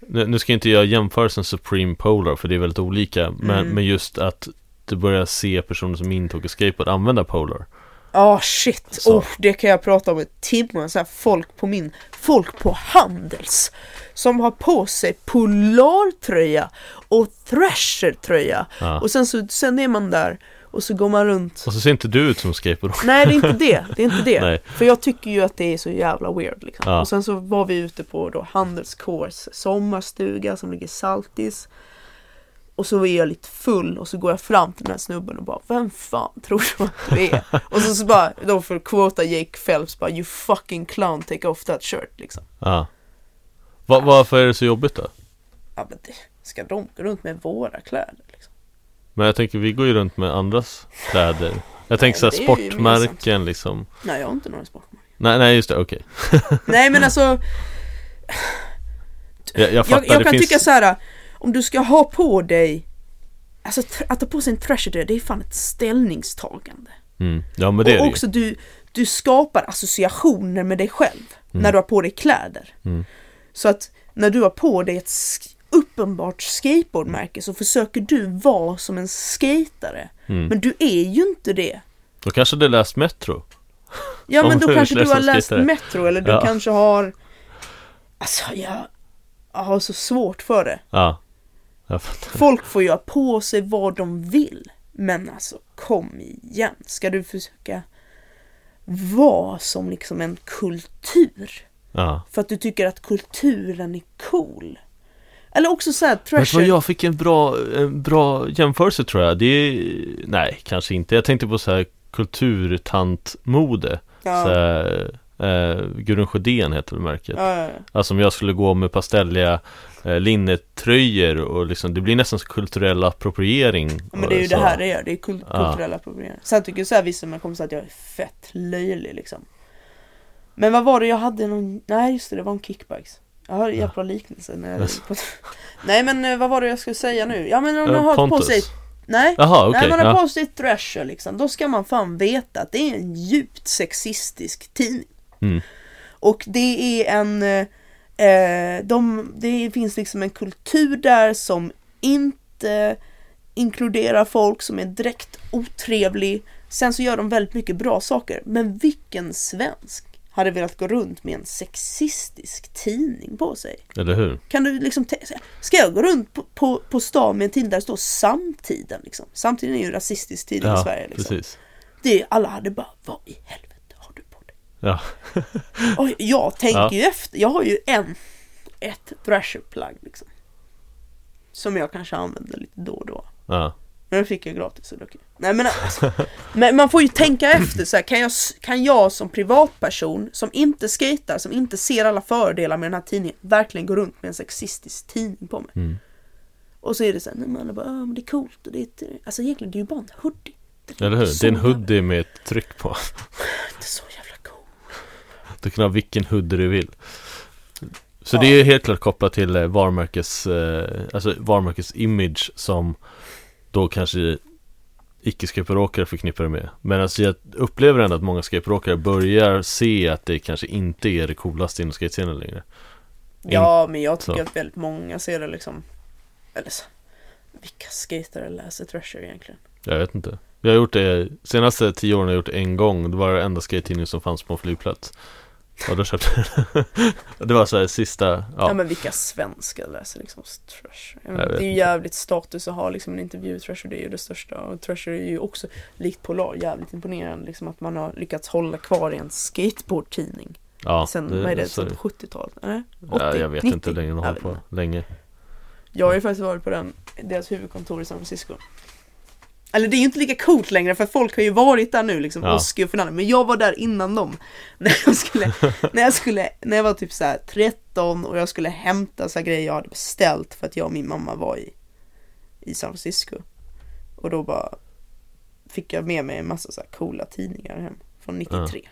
nu, nu ska jag inte göra jämförelsen Supreme Polar för det är väldigt olika Men, Mm. men just att du börjar se personer som inte åker skateboard använda Polar Ja shit, Så. oh, det kan jag prata om i timmar, så här, folk på min, folk på Handels Som har på sig Polartröja och Thrasher-tröja ja. Och sen så, sen är man där och så går man runt Och så ser inte du ut som skateboard Nej det är inte det, det är inte det Nej. För jag tycker ju att det är så jävla weird liksom. Ja. Och sen så var vi ute på då Handelskårs sommarstuga som ligger i Saltis Och så är jag lite full och så går jag fram till den här snubben och bara Vem fan tror du att du är? och så, så bara, då för att quota Jake Phelps bara You fucking clown, take off that shirt liksom Ja. Va, varför är det så jobbigt då? Ja men det, ska de gå runt med våra kläder? Men jag tänker, vi går ju runt med andras kläder. Jag tänker såhär det är ju sportmärken liksom. Nej jag har inte några sportmärken Nej, nej just det, okej. Nej men alltså Jag, jag fattar, Jag, jag det kan finns... tycka så här. om du ska ha på dig Alltså tr- att ta på sig en thrasher det är fan ett ställningstagande. Mm. Ja men det är och det ju. också du, du skapar associationer med dig själv när du har på dig kläder. Mm. Så att när du har på dig ett sk- uppenbart skateboardmärke så försöker du vara som en skatare. Mm. Men du är ju inte det. Då kanske du läst Metro? Ja men då kanske du har läst skatare. Metro eller du Ja. kanske har Alltså jag, jag har så svårt för det. Ja. Folk får ju ha på sig vad de vill. Men alltså kom igen. Ska du försöka vara som liksom en kultur? Ja. För att du tycker att kulturen är cool? Eller också såhär du vad, jag fick en bra, en bra jämförelse tror jag. Det är, nej kanske inte. Jag tänkte på så här kulturtantmode. Så Ja. här, eh, Gudrun Sjödén heter väl märket. Ja, ja. Alltså om jag skulle gå med pastelliga eh, linnetröjor och liksom, det blir nästan så kulturell appropriering. Ja, men det är ju så. det här det gör, det är kul- Ja. kulturella problem. Sen tycker jag såhär vissa man kommer säga att jag är fett löjlig liksom. Men vad var det jag hade någon, nej just det, det var om kickbikes. Jag har en jävla liknelse när jag Yes. Nej men eh, vad var det jag skulle säga nu? Ja men om man har på Pontus. sig Nej, Jaha okej. när man har ja. på sig thrasher liksom, då ska man fan veta att det är en djupt sexistisk tidning. Mm. Och det är en, eh, eh, de, det finns liksom en kultur där som inte inkluderar folk som är direkt otrevlig. Sen så gör de väldigt mycket bra saker. Men vilken svensk hade velat gå runt med en sexistisk tidning på sig? Eller hur? Kan du liksom ska jag gå runt på, på, på stan med en tidning där det står samtiden liksom? Samtiden är ju en rasistisk tidning i Ja, Sverige liksom. precis. Det, alla hade bara, vad i helvete har du på dig? Ja. Och jag tänker Ja. ju efter, jag har ju en, ett thrasher-plagg liksom. Som jag kanske använder lite då och då. Ja. Men det fick jag gratis okej. Nej men alltså, men man får ju tänka efter så här, kan jag, kan jag som privatperson som inte skejtar, som inte ser alla fördelar med den här tidningen, verkligen gå runt med en sexistisk tidning på mig? Mm. Och så är det så här, nej men alla bara, "Ja, men det är coolt och det är ett, alltså egentligen det är ju bara en hoodie. Det Eller hur? Det är en hoodie med ett tryck på. Inte så jävla cool. Du kan ha vilken hoodie du vill. Så Ja. det är helt klart kopplat till eh, varumärkes, eh, alltså varumärkes image som då kanske icke-skateboardåkare förknippar det med. Men alltså jag upplever ändå att många skateboardåkare börjar se att det kanske inte är det coolaste inom skatescenen längre. Ja, men jag tycker så. att väldigt många ser det liksom, eller så, vilka skatare läser Thrasher egentligen? Jag vet inte. Jag har gjort det, senaste tio åren har jag gjort det en gång. Det var det enda skate som fanns på en flygplats. Och då köpte jag det. Det var så här sista, Ja, ja. men vilka svenskar läser liksom Thrasher? Jag Jag det är ju inte. jävligt status att ha liksom en intervju Thrasher, det är ju det största. Och Thrasher är ju också, likt Polar, jävligt imponerande liksom att man har lyckats hålla kvar i en skateboardtidning. ja Sen, vad är det, sen 70-talet? Eller? 80? ja, jag vet 90? inte hur länge de har på. Länge. Jag har ju faktiskt varit på den, deras huvudkontor i San Francisco. Eller det är ju inte lika coolt längre för folk har ju varit där nu liksom, Ja. Oski och Fernando. Men jag var där innan dem. När jag skulle, när jag skulle, när jag var typ så här 13 och jag skulle hämta så här grejer jag hade beställt för att jag och min mamma var i, i San Francisco. Och då bara fick jag med mig en massa så här coola tidningar hem från 93.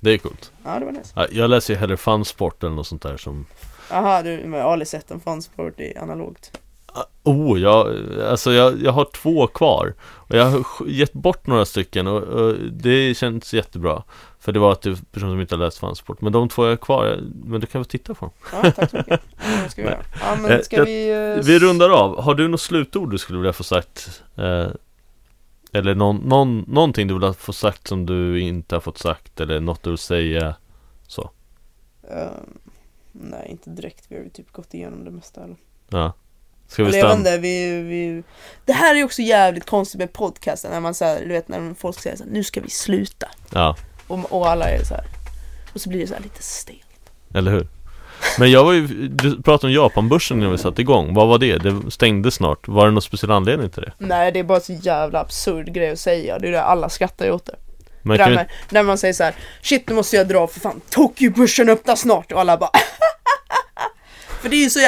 Det är coolt. Ja, det var nice. Ja, Jag läser ju hellre fansport eller något sånt där som Aha, du, har aldrig sett en fansport i analogt. Oh, jag, alltså jag, jag har två kvar Och jag har gett bort några stycken och, och det känns jättebra För det var att det är personer som inte har läst fansport Men de två jag har kvar, men du kan väl titta på dem Ja, tack så mycket. Ja, det ska vi göra. Ja, Eh, men ska jag- vi... eh, Vi rundar av, har du något slutord du skulle vilja få sagt? Eh, eller någon, någon, någonting du vill få sagt som du inte har fått sagt Eller något du vill säga Så, Ehm, nej, inte direkt. Vi har ju typ gått igenom det mesta. Eller, ja Ska vi stanna? inte, vi, vi... Det här är också jävligt konstigt med podcasten. När man säger, du vet när folk säger så här, nu ska vi sluta. Ja, Och, och alla är så här. Och så blir det så här lite stelt. eller hur? Men jag var ju, du pratade om Japanbörsen när vi satte igång Vad var det? Det stängde snart Var det någon speciell anledning till det? Nej det är bara så jävla absurd grej att säga, det är det alla skrattar åt det. Men kan med, när man säger så här, shit nu måste jag dra för fan, Tokyobörsen öppnar snart och alla bara För det är ju så,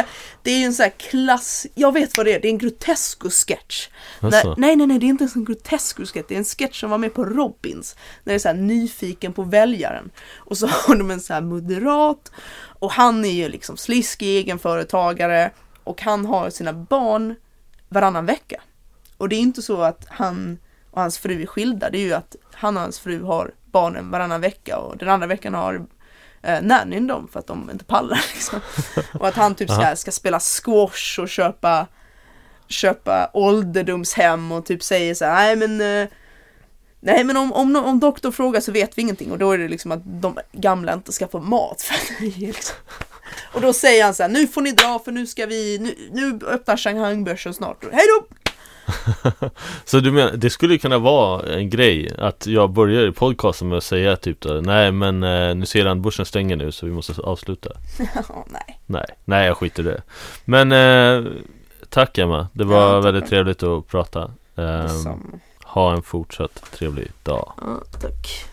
det är ju en sån här klass, jag vet vad det är, det är en Grotesco-sketch. Alltså. nej, nej, nej, det är inte ens en Grotesco-sketch, det är en sketch som var med på Robins. När det är så här nyfiken på väljaren. Och så har de en så här moderat, och han är ju liksom sliskig egenföretagare, och han har sina barn varannan vecka. Och det är inte så att han och hans fru är skilda, det är ju att han och hans fru har barnen varannan vecka och den andra veckan har eh, nannyn dem för att de inte pallar liksom. Och att han typ ska, ska spela squash och köpa köpa ålderdomshem och typ säger så här, nej men eh, Nej men om, om, om doktorn frågar så vet vi ingenting och då är det liksom att de gamla inte ska få mat. För att liksom. Och då säger han så här, nu får ni dra för nu ska vi, nu, nu öppnar Shanghai-börsen snart. Hej då! Så du menar, det skulle kunna vara en grej Att jag börjar i podcasten med att säga typ då, Nej men eh, New Zeeland börsen stänger nu så vi måste avsluta Ja, nej. Nej, nej jag skiter i det Men eh, Tack Emma, det var Ja, väldigt trevligt att prata Detsamma. Ha en fortsatt trevlig dag Ja, tack.